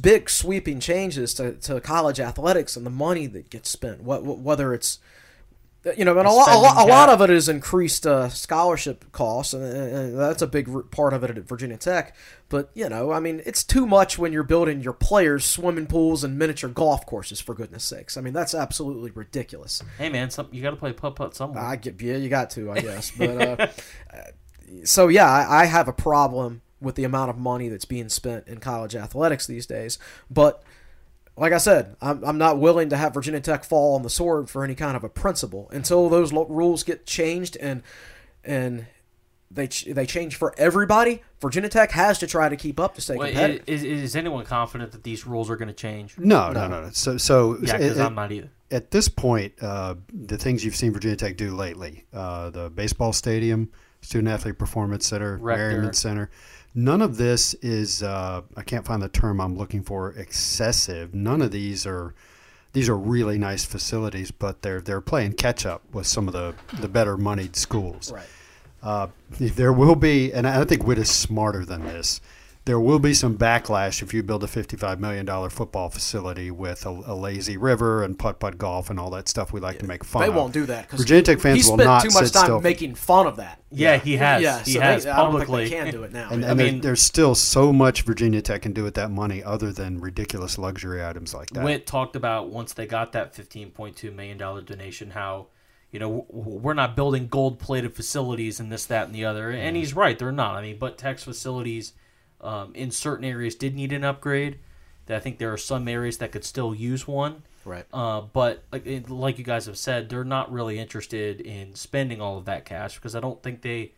big sweeping changes to, to college athletics and the money that gets spent. What whether it's you know, and a, lot, a, lot, a lot of it is increased uh, scholarship costs, and, and that's a big part of it at Virginia Tech. But you know, I mean, it's too much when you're building your players swimming pools and miniature golf courses. For goodness sakes, I mean that's absolutely ridiculous. Hey man, some, you got to play putt putt somewhere. I get yeah, you got to, I guess. But uh, so yeah, I, I have a problem with the amount of money that's being spent in college athletics these days. But like I said, I'm, I'm not willing to have Virginia Tech fall on the sword for any kind of a principle until those lo- rules get changed and and they ch- they change for everybody. Virginia Tech has to try to keep up to stay Well, competitive. is, is anyone confident that these rules are going to change? No, no, no, no. So, so Yeah, because I'm not either. at this point, uh, the things you've seen Virginia Tech do lately, uh, the baseball stadium, student athlete performance center, Rector. Merryman Center, none of this is, uh, I can't find the term I'm looking for, excessive. None of these are, these are really nice facilities, but they're, they're playing catch up with some of the, the better moneyed schools. right. Uh, there will be, and I think Whit is smarter than this. There will be some backlash if you build a $55 million football facility with a, a lazy river and putt putt golf and all that stuff we like to make fun They of. won't do that because Virginia Tech fans will not. he spent too much time still. making fun of that. Yeah, he has. Yeah, he so has they, I don't publicly. think they can do it now. and I and there- mean- there's still so much Virginia Tech can do with that money other than ridiculous luxury items like that. Whit talked about once they got that $15.2 million donation, how, you know, we're not building gold plated facilities and this, that, and the other. And mm-hmm. he's right, they're not. I mean, but Tech's facilities um, in certain areas did need an upgrade. That I think there are some areas that could still use one. Right. Uh, but like, like you guys have said, they're not really interested in spending all of that cash because I don't think they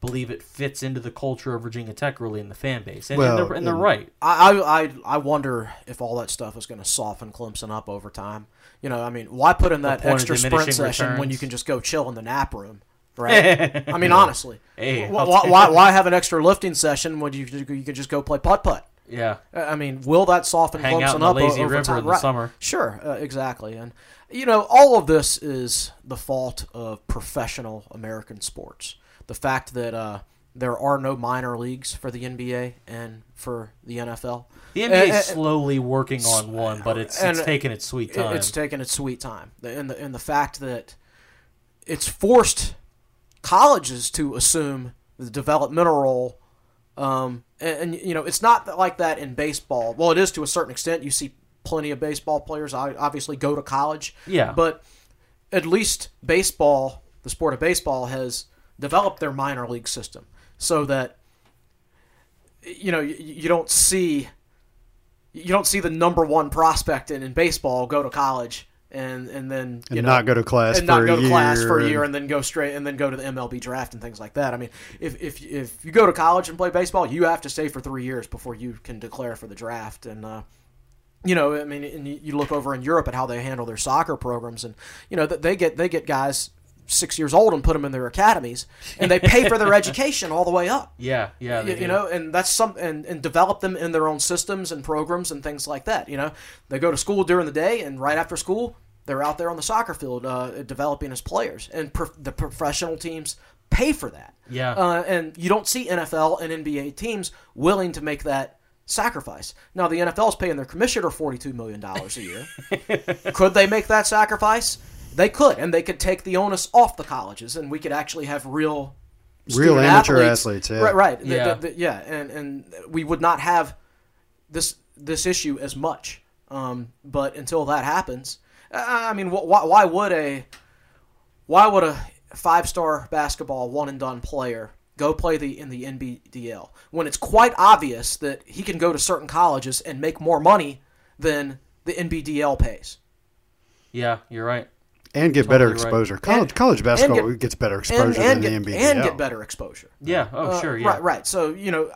believe it fits into the culture of Virginia Tech really in the fan base. And, Well, and, they're, and they're right. I, I, I- wonder if all that stuff is going to soften Clemson up over time. You know, I mean, why put in that extra sprint session when you can just go chill in the nap room? Right. I mean, honestly, Hey, why, why, why have an extra lifting session when you you can just go play putt putt? Yeah. I mean, will that soften Hang Clemson out in the up lazy over river time? in the Right. summer. Sure, uh, exactly. And you know, all of this is the fault of professional American sports. The fact that uh, there are no minor leagues for the NBA and for the NFL. The NBA And- is and- slowly working on one, but it's, it's taking its sweet time. It's taking its sweet time, and the and the fact that it's forced colleges to assume the developmental role. Um, and, and you know, it's not like that in baseball. Well, it is to a certain extent. You see plenty of baseball players I obviously go to college. Yeah. but at least baseball, the sport of baseball, has developed their minor league system so that you know you, you don't see you don't see the number one prospect in, in baseball go to college and and then you and know, not go to class and for not a go to year. class for a year and then go straight and then go to the MLB draft and things like that. I mean, if if if you go to college and play baseball, you have to stay for three years before you can declare for the draft. And uh, you know, I mean, and you you look over in Europe at how they handle their soccer programs, and you know that they get they get guys six years old and put them in their academies, and they pay for their education all the way up. Yeah, yeah. You, you know, and that's some and, and develop them in their own systems and programs and things like that. You know, they go to school during the day, and right after school, they're out there on the soccer field uh, developing as players, and pro- the professional teams pay for that. Yeah. uh, and you don't see NFL and NBA teams willing to make that sacrifice. Now, the NFL is paying their commissioner forty-two million dollars a year. could they make that sacrifice? They could, and they could take the onus off the colleges, and we could actually have real Real amateur athletes, yeah. Right, right. Yeah. the- the- yeah, and and we would not have this this issue as much. Um, but until that happens, I I mean, wh- why, why would a why would a five star basketball one and done player go play the in the NBDL when it's quite obvious that he can go to certain colleges and make more money than the NBDL pays? Yeah, you're right. And get better Totally right. exposure. College And- college basketball get- gets better exposure and, than get, the NBA, and get better exposure. Yeah. Oh, Uh, sure. Yeah. Right, right. So you know,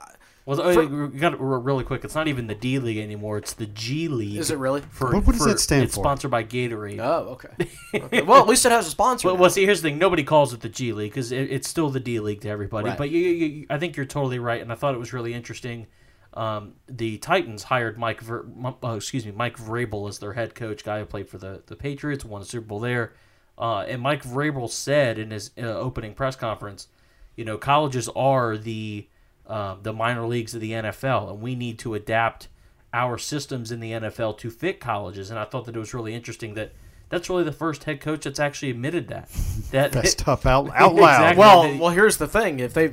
Well, uh, we got really quick. It's not even the D League anymore. It's the G League. is it really? For, What- what does for- that stand it's for? sponsored by Gatorade. Oh, okay. okay. Well, at least it has a sponsor. Well, now. well, see, here's the thing. Nobody calls it the G League because it, it's still the D League to everybody. Right. But you, you, you, I think you're totally right, and I thought it was really interesting. Um, the Titans hired Mike, Ver, M- uh, excuse me, Mike Vrabel as their head coach, guy who played for the, the Patriots, won a Super Bowl there. Uh, and Mike Vrabel said in his uh, opening press conference, you know, colleges are the uh, the minor leagues of the NFL, and we need to adapt our systems in the NFL to fit colleges. And I thought that it was really interesting that that's really the first head coach that's actually admitted that. That That's tough out, out loud. Exactly. well, well, here's the thing: if they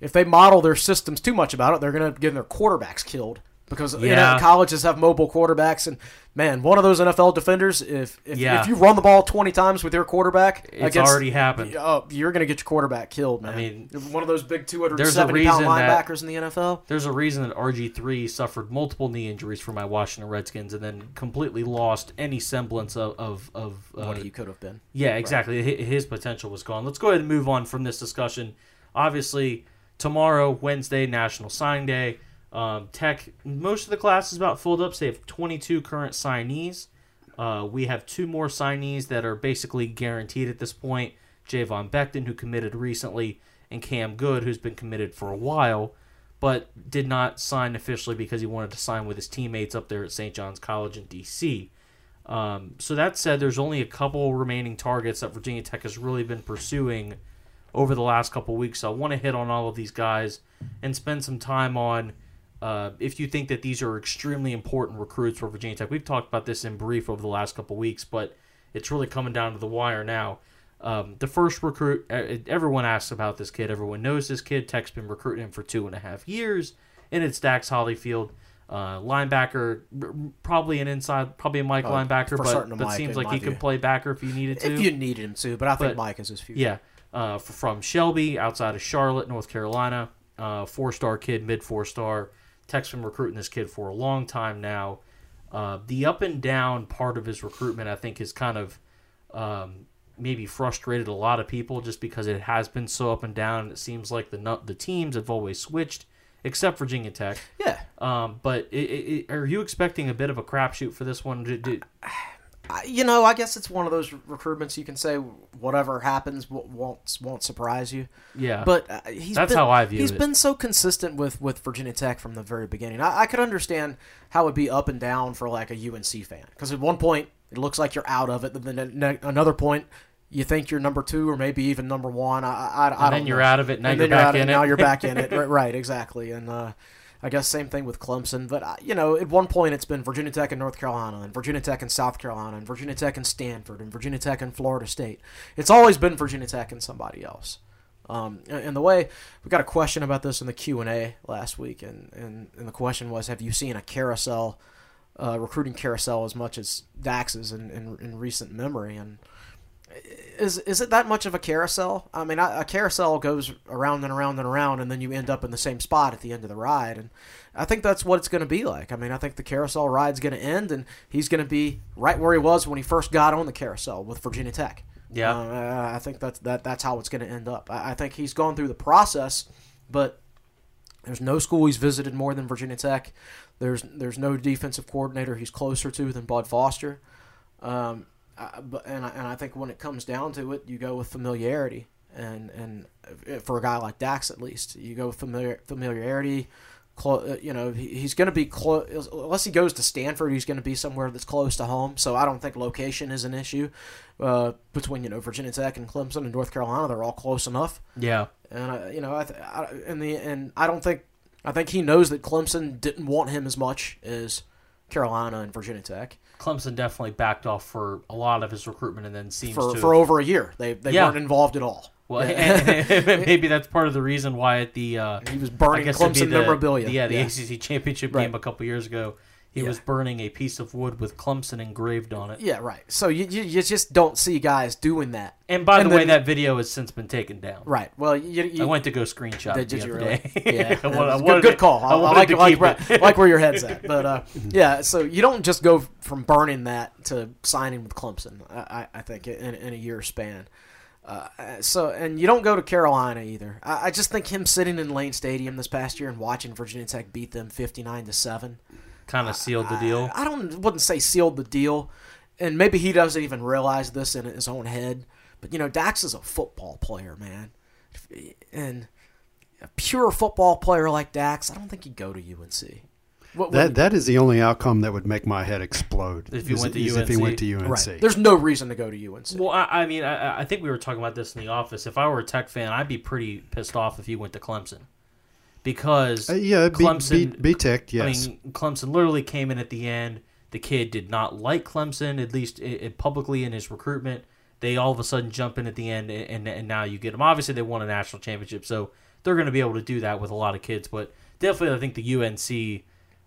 if they model their systems too much about it, they're going to get their quarterbacks killed because you know colleges have mobile quarterbacks, and man, one of those NFL defenders, if if, Yeah. if you run the ball 20 times with your quarterback, It's against- already happened. Oh, you're going to get your quarterback killed, man. mean, one of those big 270 there's a pound reason that- linebackers in the NFL. There's a reason that RG3 suffered multiple knee injuries for my Washington Redskins and then completely lost any semblance of. of, of uh, what he could have been. Yeah, exactly. Hi- His potential was gone. Let's go ahead and move on from this discussion. Obviously, tomorrow, Wednesday, National Sign Day. Um, Tech, most of the class is about filled up. So they have 22 current signees. Uh, we have two more signees that are basically guaranteed at this point. Javon Beckton, who committed recently, and Cam Goode, who's been committed for a while, but did not sign officially because he wanted to sign with his teammates up there at St. John's College in D.C. Um, so that said, there's only a couple remaining targets that Virginia Tech has really been pursuing over the last couple weeks. So I want to hit on all of these guys and spend some time on uh, if you think that these are extremely important recruits for Virginia Tech. We've talked about this in brief over the last couple weeks, but it's really coming down to the wire now. Um, the first recruit, uh, everyone asks about this kid. Everyone knows this kid. Tech's been recruiting him for two and a half years, and it's Dax Hollifield, uh, linebacker, probably an inside, probably a Mike linebacker, but, but Mike, seems like he could play backer if you needed to. If you needed him to, but I think But- Mike is his future. Yeah, uh, from Shelby, outside of Charlotte, North Carolina. Uh, four star kid, mid four star. Tech's been recruiting this kid for a long time now. Uh, the up and down part of his recruitment, I think, is kind of um, maybe frustrated a lot of people just because it has been so up and down. It seems like the the teams have always switched, except Virginia Tech. Yeah. Um, but i i i are you expecting a bit of a crapshoot for this one? Did, did, you know, I guess it's one of those recruitments you can say whatever happens won't won't surprise you. yeah, But uh, he's That's been, how I view He's it. been so consistent with, with Virginia Tech from the very beginning. I, I could understand how it'd be up and down for like a UNC fan because at one point it looks like you're out of it, then ne- another point you think you're number two or maybe even number one. I, I, I don't then you're know. out of it, now and you're then back of in it. it. Now you're back in it. Right, right, exactly. And uh, I guess same thing with Clemson. But uh, you know, at one point it's been Virginia Tech and North Carolina, and Virginia Tech and South Carolina, and Virginia Tech and Stanford, and Virginia Tech and Florida State. It's always been Virginia Tech and somebody else. Um, and the way we got a question about this in the Q and A last week, and, and and the question was, have you seen a carousel, uh, recruiting carousel as much as Dax's in, in, in recent memory? And is is it that much of a carousel? I mean, a carousel goes around and around and around, and then you end up in the same spot at the end of the ride. And I think that's what it's going to be like. I mean, I think the carousel ride's going to end, and he's going to be right where he was when he first got on the carousel with Virginia Tech. Yeah. Uh, I think that's that that's how it's going to end up. I, I think he's gone through the process, but there's no school he's visited more than Virginia Tech. There's there's no defensive coordinator he's closer to than Bud Foster. Um, I, but and I, and I think when it comes down to it, you go with familiarity, and and for a guy like Dax at least, you go with familiar, familiarity. Clo- you know, he, he's going to be close. Unless he goes to Stanford, he's going to be somewhere that's close to home. So I don't think location is an issue. Uh, between you know Virginia Tech and Clemson and North Carolina, they're all close enough. Yeah, and I, you know, I, I and the and I don't think I think he knows that Clemson didn't want him as much as Carolina and Virginia Tech. Clemson definitely backed off for a lot of his recruitment, and then seems for to for over a year they they Yeah. weren't involved at all. Well, maybe that's part of the reason why at the uh, He was burning guess it'd be Clemson the, memorabilia. Yeah, the yeah. ACC championship Right. game a couple years ago. He Yeah. was burning a piece of wood with Clemson engraved on it. Yeah, right. So you, you you just don't see guys doing that. And by And the way, that video has since been taken down. Right. Well, you, you I went to go screenshot Did, it did the you other really? day. Yeah, I that wa- I wanted good, good call. I, I like like where, like where your head's at. But uh, yeah, so you don't just go from burning that to signing with Clemson. I, I, I think in, in a year span. Uh, so and you don't go to Carolina either. I, I just think him sitting in Lane Stadium this past year and watching Virginia Tech beat them fifty nine to seven. Kind of sealed the deal. I don't wouldn't say sealed the deal, and maybe he doesn't even realize this in his own head. But you know, Dax is a football player, man, and a pure football player like Dax, I don't think he'd go to UNC. What, That that is the only outcome that would make my head explode. If he went to is if he UNC. went to UNC. right? There's no reason to go to UNC. Well, I, I mean, I, I think we were talking about this in the office. If I were a Tech fan, I'd be pretty pissed off if he went to Clemson because Uh, yeah, Clemson. be, be ticked. Yes. I mean, Clemson literally came in at the end. The kid did not like Clemson, at least i i publicly in his recruitment. They all of a sudden jump in at the end, and, and now you get them. Obviously, they won a national championship, so they're going to be able to do that with a lot of kids. But definitely, I think the UNC,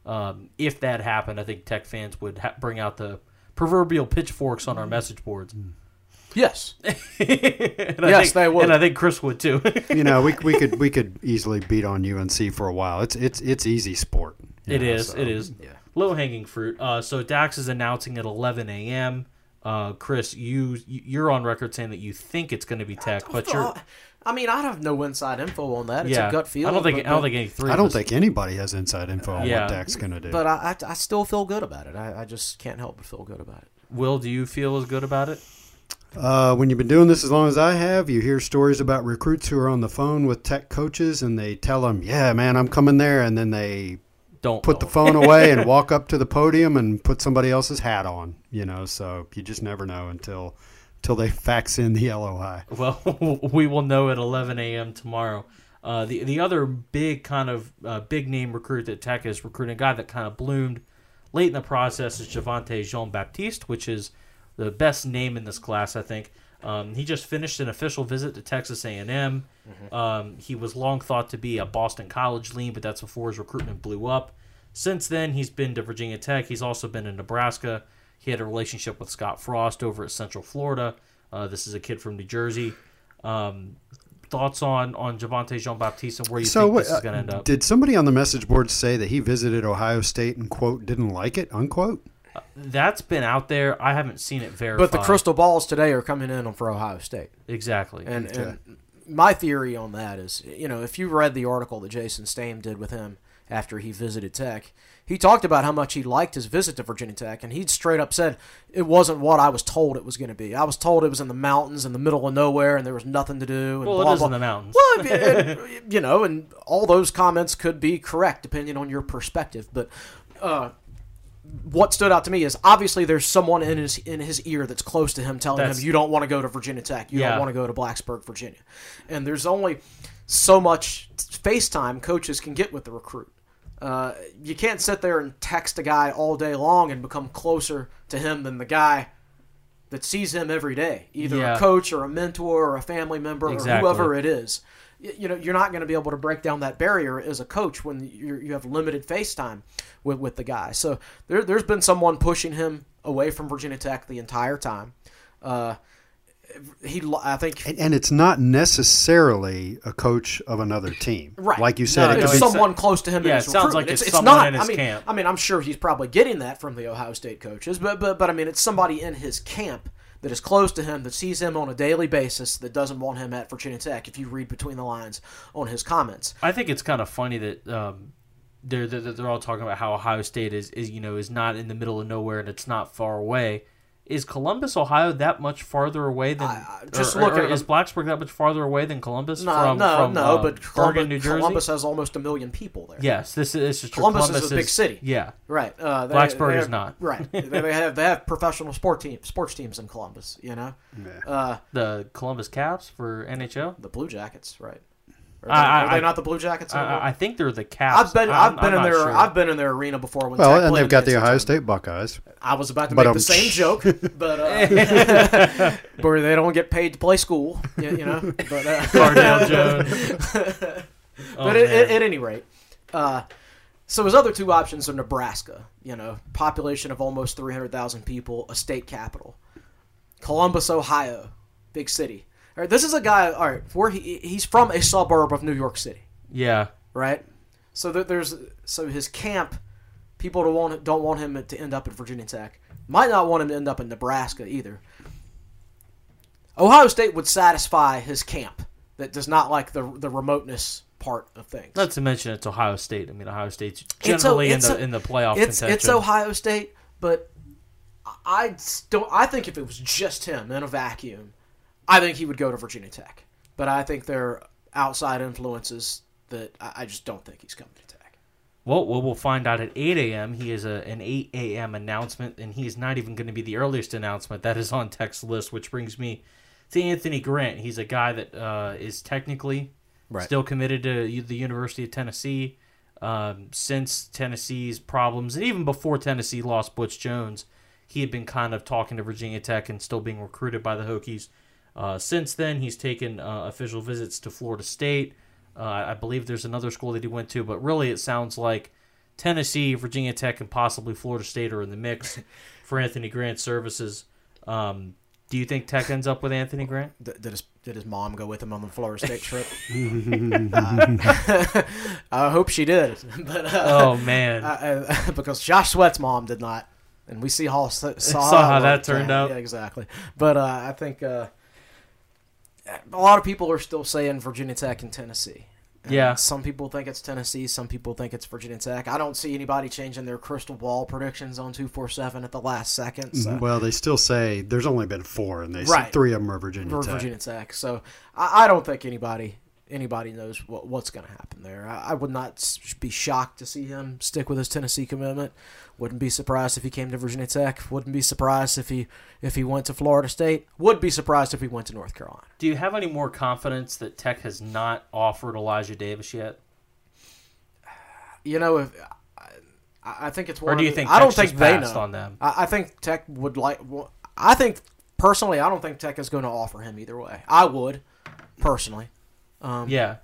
um, if that happened, I think Tech fans would ha- bring out the proverbial pitchforks on our message boards. Yes, and I Yes, think, they would. And I think Chris would too. you know, we, we could we could easily beat on UNC for a while. It's it's it's easy sport. you It know, is. so. It is. Yeah. Low hanging fruit. Uh, so Dax is announcing at 11 a.m. Uh, Chris, you you're on record saying that you think it's going to be Tech, but you're I mean, I have no inside info on that. It's yeah. a gut feeling. I don't think but, I don't think any three. I don't us- think anybody has inside info on Yeah. what Dax's going to do. But I, I, I still feel good about it. I, I just can't help but feel good about it. Will, do you feel as good about it? Uh, when you've been doing this as long as I have, you hear stories about recruits who are on the phone with tech coaches and they tell them, "Yeah, man, I'm coming there," and then they Don't put the phone away and walk up to the podium and put somebody else's hat on. You know, so you just never know until until they fax in the LOI. Well, we will know at 11 a.m. tomorrow. Uh, the the other big kind of uh, big name recruit that Tech is recruiting, a guy that kind of bloomed late in the process, is Javontae Jean Baptiste, which is the best name in this class, I think. Um, he just finished an official visit to Texas A&M. Um, he was long thought to be a Boston College lean, but that's before his recruitment blew up. Since then, he's been to Virginia Tech. He's also been in Nebraska. He had a relationship with Scott Frost over at Central Florida. Uh, this is a kid from New Jersey. Um, thoughts on on Javontae Jean Baptiste and where you So think what, this is uh, going to end up? did somebody on the message board say that he visited Ohio State and quote didn't like it unquote? That's been out there. I haven't seen it verified. But the crystal balls today are coming in for Ohio State. exactly. And, and my theory on that is, you know, if you read the article that Jason Stamm did with him after he visited Tech, he talked about how much he liked his visit to Virginia Tech, and he'd straight up said it wasn't what I was told it was going to be. I was told it was in the mountains in the middle of nowhere, and there was nothing to do. And well, blah, it is blah. in the mountains. Well, it- you know, and all those comments could be correct depending on your perspective. But uh, what stood out to me is obviously there's someone in his in his ear that's close to him telling That's- him you don't want to go to Virginia Tech, you Yeah. don't want to go to Blacksburg, Virginia, and there's only so much FaceTime coaches can get with the recruit. Uh, you can't sit there and text a guy all day long and become closer to him than the guy that sees him every day, either Yeah. a coach or a mentor or a family member Exactly. or whoever it is. Y- You know, you're not going to be able to break down that barrier as a coach when you're, you have limited face time with, with the guy. So there, there's been someone pushing him away from Virginia Tech the entire time. Uh, he, I think, And, and it's not necessarily a coach of another team. Right. Like you said, No, it it's be it's- someone close to him. yeah, in it his sounds like recruitment. it's it's, someone not. in his I mean, camp. I mean, I'm sure he's probably getting that from the Ohio State coaches, but but but I mean, it's somebody in his camp that is close to him that sees him on a daily basis that doesn't want him at Virginia Tech. If you read between the lines on his comments, I think it's kind of funny that um, they're, they're they're all talking about how Ohio State is, is you know is not in the middle of nowhere and it's not far away. Is Columbus, Ohio, that much farther away than? I- I- just or- look or at is. Blacksburg that much farther away than Columbus? no, from, no, from, no, um, but Bergen, New Jersey. Columbus has almost a million people there. Yes, this is, this is true. Columbus is a big city. Yeah, Right. Uh, they, Blacksburg they is not. Right. they, they have they have professional sport team sports teams in Columbus. You know, uh, the Columbus Caps for NHL. the Blue Jackets. Right. Are, they, I- are they I- not the Blue Jackets? anymore? I, I think they're the Caps. I've been I'm- I've been I'm in their sure. I've been in their arena before. When Well, Tech and they've got the Ohio. State Buckeyes. I was about to But, make um, the same joke, but uh, where they don't get paid to play school, you, you know. But uh, Cardale Jones. Oh, but at, man. at, at any rate, uh, so his other two options are Nebraska, you know, population of almost 300,000 people, a state capital. Columbus, Ohio, big city. All right, this is a guy, all right, where he, he's from a suburb of New York City, yeah, right? So there- there's so his camp, people don't want don't want him to end up at Virginia Tech. Might not want him to end up in Nebraska either. Ohio State would satisfy his camp that does not like the the remoteness part of things. not to mention it's Ohio State. I mean, Ohio State's It's o- generally it's in the o- in the playoff it's contention. it's Ohio State, but I don't. I think if it was just him in a vacuum, I think he would go to Virginia Tech. But I think there are outside influences that I, I just don't think he's coming to Tech. Well, well, we'll find out at 8 a.m. He is a, an 8 a.m. announcement, and he is not even going to be the earliest announcement that is on Tech's list, which brings me to Anthony Grant. He's a guy that uh, is technically Right. still committed to the University of Tennessee. Um, since Tennessee's problems, and even before Tennessee lost Butch Jones, he had been kind of talking to Virginia Tech and still being recruited by the Hokies. Uh, since then, he's taken uh, official visits to Florida State. Uh, I believe there's another school that he went to, but really it sounds like Tennessee, Virginia Tech, and possibly Florida State are in the mix for Anthony Grant's services. Um, do you think Tech ends up with Anthony Grant? Did, did his did his mom go with him on the Florida State trip? Uh, I hope she did, but uh, Oh man, uh, uh, because Josh Sweat's mom did not, and we see how saw, Saw how that turned out. Yeah, exactly. But uh, I think uh, a lot of people are still saying Virginia Tech and Tennessee. And Yeah. Some people think it's Tennessee. Some people think it's Virginia Tech. I don't see anybody changing their crystal ball predictions on two four seven at the last second. So. Well, they still say there's only been four, and they Right. say three of them are Virginia for Tech. Virginia Tech. So I, I don't think anybody anybody knows what, what's going to happen there. I, I would not be shocked to see him stick with his Tennessee commitment. Wouldn't be surprised if he came to Virginia Tech. Wouldn't be surprised if he if he went to Florida State. Would be surprised if he went to North Carolina. do you have any more confidence that Tech has not offered Elijah Davis yet? You know, if I, I think it's one. Or do you the- think I don't think they know. on them? I, I think Tech would like. well, I think personally, I don't think Tech is going to offer him either way. I would personally. Um, Yeah,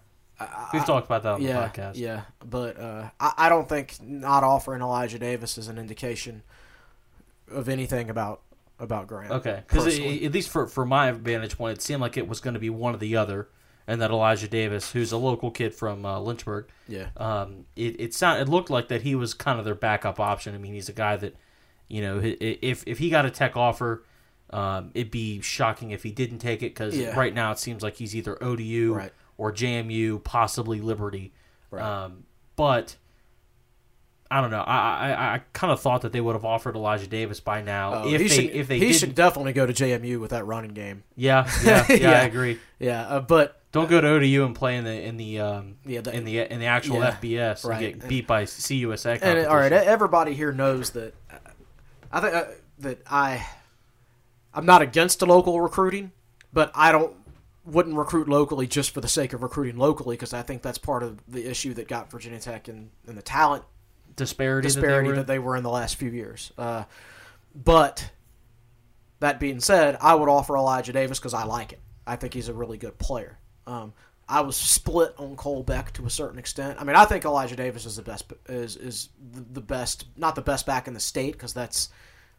we've talked about that on yeah, the podcast. Yeah, but uh, I, I don't think not offering Elijah Davis is an indication of anything about about Grant. Okay, because at least for for my vantage point, it seemed like it was going to be one or the other, and that Elijah Davis, who's a local kid from uh, Lynchburg, yeah, um, it it sound it looked like that he was kind of their backup option. I mean, he's a guy that, you know, i- i- if if he got a tech offer, um, it'd be shocking if he didn't take it because Yeah. right now it seems like he's either ODU Right. Or JMU, possibly Liberty. Right. Um, but I don't know. I I, I kind of thought that they would have offered Elijah Davis by now Oh, if he they should, if they he should definitely go to JMU with that running game. Yeah, yeah, yeah, Yeah. I agree. Yeah, uh, but Don't go to ODU and play in the in the um Yeah, the- in the in the actual yeah, FBS right. and get beat by CUSA. and all right, everybody here knows that. I think uh, that I, I'm not against the local recruiting, but I don't wouldn't recruit locally just for the sake of recruiting locally because I think that's part of the issue that got Virginia Tech and, and the talent disparity, disparity that that they they, were in the last few years. Uh, but that being said, I would offer Elijah Davis because I like him. I think he's a really good player. Um, I was split on Cole Beck to a certain extent. I mean, I think Elijah Davis is the best is is the, best, not the best back in the state because that's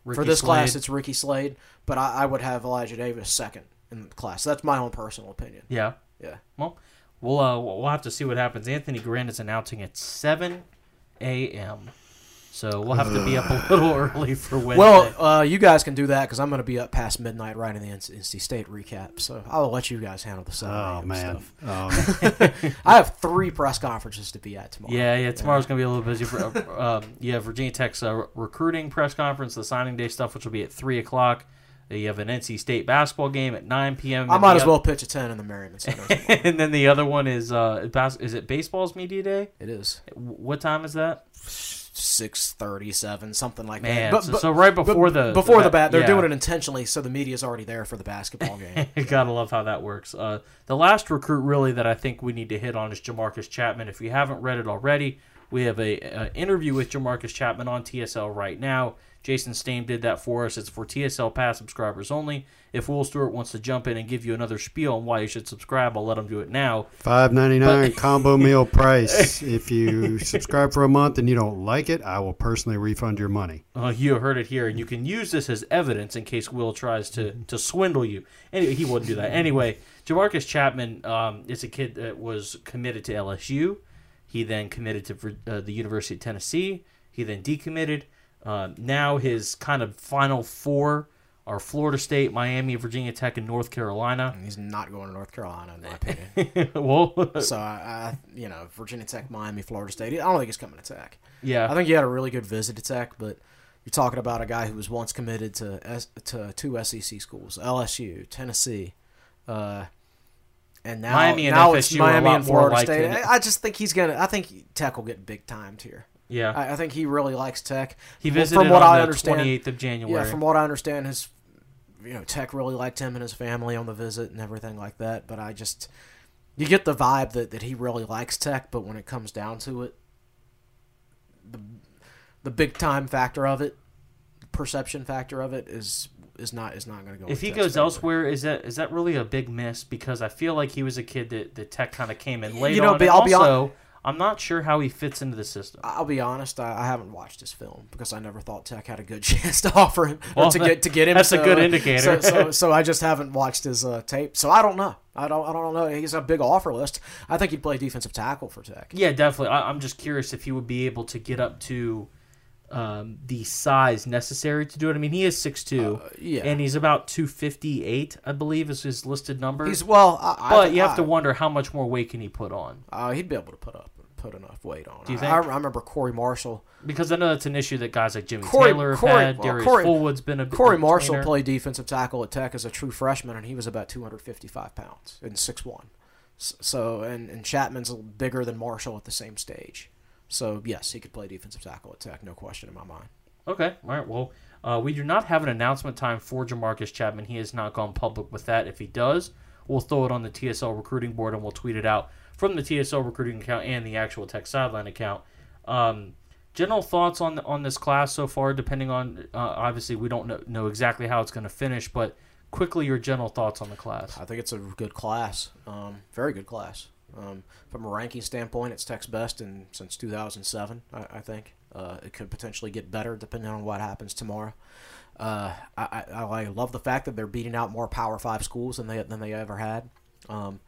for Ricky this class it's Ricky Slade. But I, I would have Elijah Davis second in the class. That's my own personal opinion. Yeah. Yeah. Well, we'll uh, we'll have to see what happens. Anthony Grant is announcing at seven a.m. So we'll have to be up a little early for Wednesday. Well, uh, you guys can do that because I'm going to be up past midnight writing the NC NC State recap. So I'll let you guys handle the 7 Oh man, stuff. um, I have three press conferences to be at tomorrow. yeah, yeah. Tomorrow's gonna be a little busy. For, uh, um, you Virginia Tech's uh, recruiting press conference, the signing day stuff, which will be at three o'clock. You have an NC State basketball game at nine p.m. I might as well pitch a 10 in the Merryman Center. and then the other one is uh, is it baseball's media day? it is What time is that? six thirty-seven, something like Man, that. so- so right before the- before the the bat, they're yeah. doing it intentionally, so the media's already there for the basketball game. Gotta love how that works. Uh, the last recruit really that I think we need to hit on is Jamarcus Chapman. If you haven't read it already, we have a, a interview with Jamarcus Chapman on TSL right now. Jason Stamm did that for us. It's for TSL Pass subscribers only. If Will Stewart wants to jump in and give you another spiel on why you should subscribe, I'll let him do it now. five ninety nine combo meal price. If you subscribe for a month and you don't like it, I will personally refund your money. Uh, you heard it here, and you can use this as evidence in case Will tries to, to swindle you. Anyway, he wouldn't do that. Anyway, Jamarcus Chapman um, is a kid that was committed to LSU. He then committed to uh, the University of Tennessee. He then decommitted. Uh, now his kind of final four are Florida State, Miami, Virginia Tech, and North Carolina. He's not going to North Carolina, in my opinion. well, so I, I, you know, Virginia Tech, Miami, Florida State. I don't think he's coming to Tech. yeah, I think he had a really good visit to Tech, but you're talking about a guy who was once committed to S, to two SEC schools, LSU, Tennessee, uh, and now Miami and now it's FSU a Miami and Florida State. I I just think he's gonna. I think Tech will get big timed here. Yeah. I, I think he really likes Tech. he visited from what on I the understand. 28th of January. Yeah, from what I understand, his you know Tech really liked him and his family on the visit and everything like that. But I just you get the vibe that, that he really likes Tech, but when it comes down to it, the the big time factor of it, perception factor of it is is not is not going to go. If he goes favor. elsewhere, is that is that really a big miss? Because I feel like he was a kid that the Tech kind of came in late You know, on. I'll be also, I'm not sure how he fits into the system. I'll be honest, I, I haven't watched his film because I never thought Tech had a good chance to offer him Well, to get to get him. that's a good indicator. So, so, so I just haven't watched his uh, tape, so I don't know. I don't I don't know. He's a big offer list. I think he'd play defensive tackle for Tech. Yeah, definitely. I, I'm just curious if he would be able to get up to um, the size necessary to do it. I mean, he is 6'2", Uh, yeah. and he's about 258, I believe, is his listed number. He's well, I, but I, you have I, to wonder how much more weight can he put on? Uh, he'd be able to put up put enough weight on. Do you I- think? I, I remember Corey Marshall. Because I know that's an issue that guys like Jimmy Corey- Taylor have Corey- had. well, Darius Corey- Fullwood's been a Corey Marshall tweener. played defensive tackle at Tech as a true freshman, and he was about 255 pounds and 6'1". S- So and, and Chapman's a little bigger than Marshall at the same stage. So yes, he could play defensive tackle at Tech, no question in my mind. Okay. All right. Well, uh, we do not have an announcement time for Jamarcus Chapman. He has not gone public with that. If he does, we'll throw it on the TSL recruiting board and we'll tweet it out from the TSL recruiting account and the actual Tech sideline account. Um, general thoughts on on this class so far, depending on uh, obviously we don't know, know exactly how it's going to finish, but quickly your general thoughts on the class. I think it's a good class, um, very good class. Um, from a ranking standpoint, it's Tech's best in since 2007. I, I think uh, it could potentially get better depending on what happens tomorrow. Uh, I, I, I love the fact that they're beating out more Power Five schools than they than they ever had. Um,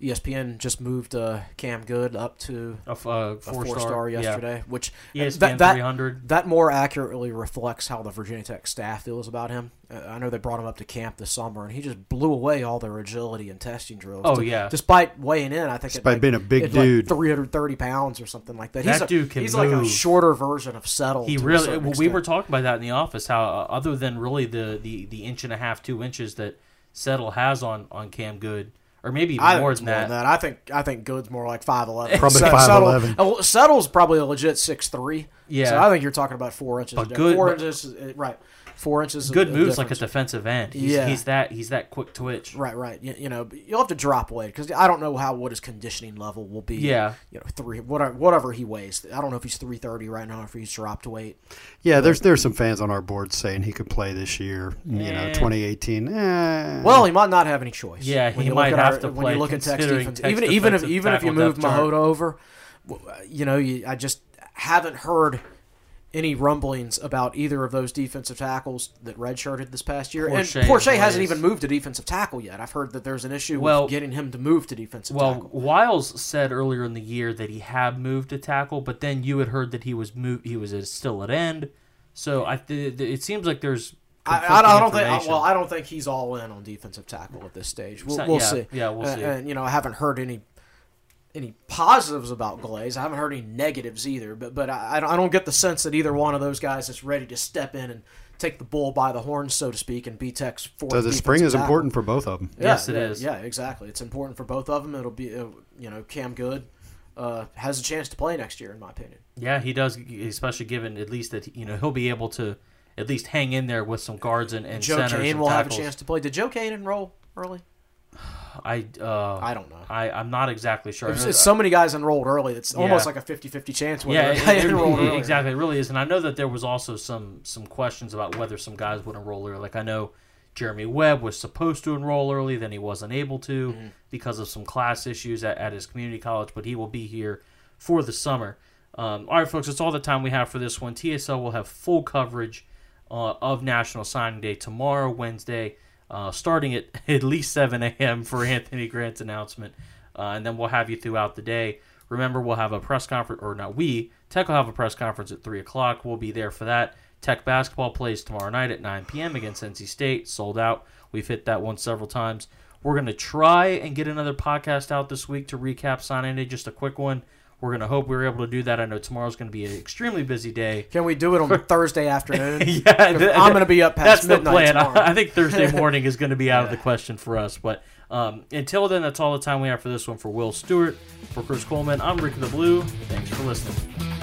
ESPN just moved uh, Cam Goode up to A f- uh, a four, four star, yesterday, which ESPN that, that, 300. that more accurately reflects how the Virginia Tech staff feels about him. Uh, I know they brought him up to camp this summer, and he just blew away all their agility and testing drills. Oh, D- yeah. despite weighing in, I think at Despite like, being a big at like dude. 330 pounds or something like that. That he's a, dude can He's like a shorter version of Settle. He to a really. well, we were talking about that in the office. How uh, other than really the, the the inch and a half, two inches that Settle has on on Cam Goode, or maybe I think more it's than that. I think I think Goode's more like five eleven. Probably 5'11". Settle's probably a legit six three. Yeah. So I think you're talking about four inches. But Good- four but- inches, uh, right? Four inches. Good of moves like a defensive end. He's, Yeah. he's that he's that quick twitch. Right, right. You, you know, you'll have to drop weight because I don't know how what his conditioning level will be. Yeah. You know, three whatever whatever he weighs. I don't know if he's three thirty right now. If he's dropped weight. Yeah, there's there's some fans on our board saying he could play this year. You know, Eh. 2018. Eh. Well, he might not have any choice. Yeah, When he you might look at have to when you look at Tech's considering defense. Tech's even even if even if you move depth. Mahota over, you know, you, I just haven't heard any rumblings about either of those defensive tackles that redshirted this past year. Porcher and Porcher hasn't even moved to defensive tackle yet. I've heard that there's an issue Well- with getting him to move to defensive Well, tackle. Wiles said earlier in the year that he had moved to tackle, but then you had heard that he was moved. He was still at end. So I, th- th- it seems like there's. I, I, don't think. Well, I don't think he's all in on defensive tackle at this stage. We'll, we'll yeah, see. yeah, we'll Uh, see. And you know, I haven't heard any any positives about Glaze. I haven't heard any negatives either. But but I, I don't- get the sense that either one of those guys is ready to step in and take the bull by the horns, so to speak, and be Tech's fourth. So the spring is tackle. important for both of them. Yeah, Yes, it yeah, is. Yeah, exactly. It's important for both of them. It'll be, uh, you know, Cam Goode uh, has a chance to play next year, in my opinion. Yeah, he does, especially given at least that you know he'll be able to at least hang in there with some guards and, and Joe centers Kane and will have a chance to play. Did Joe Kane enroll early? I uh, I don't know. I I'm not exactly sure. I There's it's so many guys enrolled early. It's almost like a 50-50 chance. yeah, it- it- enrolled it- exactly. It really is, and I know that there was also some some questions about whether some guys would enroll early. Like I know Jeremy Webb was supposed to enroll early, then he wasn't able to Mm-hmm. because of some class issues at, at his community college, but he will be here for the summer. Um, all right, folks, that's all the time we have for this one. TSL will have full coverage uh, of National Signing Day tomorrow, Wednesday, uh, starting at at least 7 a.m. for Anthony Grant's announcement, uh, and then we'll have you throughout the day. Remember, we'll have a press conference, or not we, Tech will have a press conference at 3 o'clock. We'll be there for that. Tech basketball plays tomorrow night at 9 p.m. against NC State, sold out. We've hit that one several times. We're going to try and get another podcast out this week to recap signing day, just a quick one. We're going to hope we're able to do that. I know tomorrow's going to be an extremely busy day. Can we do it on Thursday afternoon? yeah, th- I'm going to be up past that's the midnight plan. tomorrow. I, I think Thursday morning is going to be out of the question for us. But um, until then, that's all the time we have for this one. For Will Stewart, for Chris Coleman, I'm Ricky LaBlue. Thanks for listening.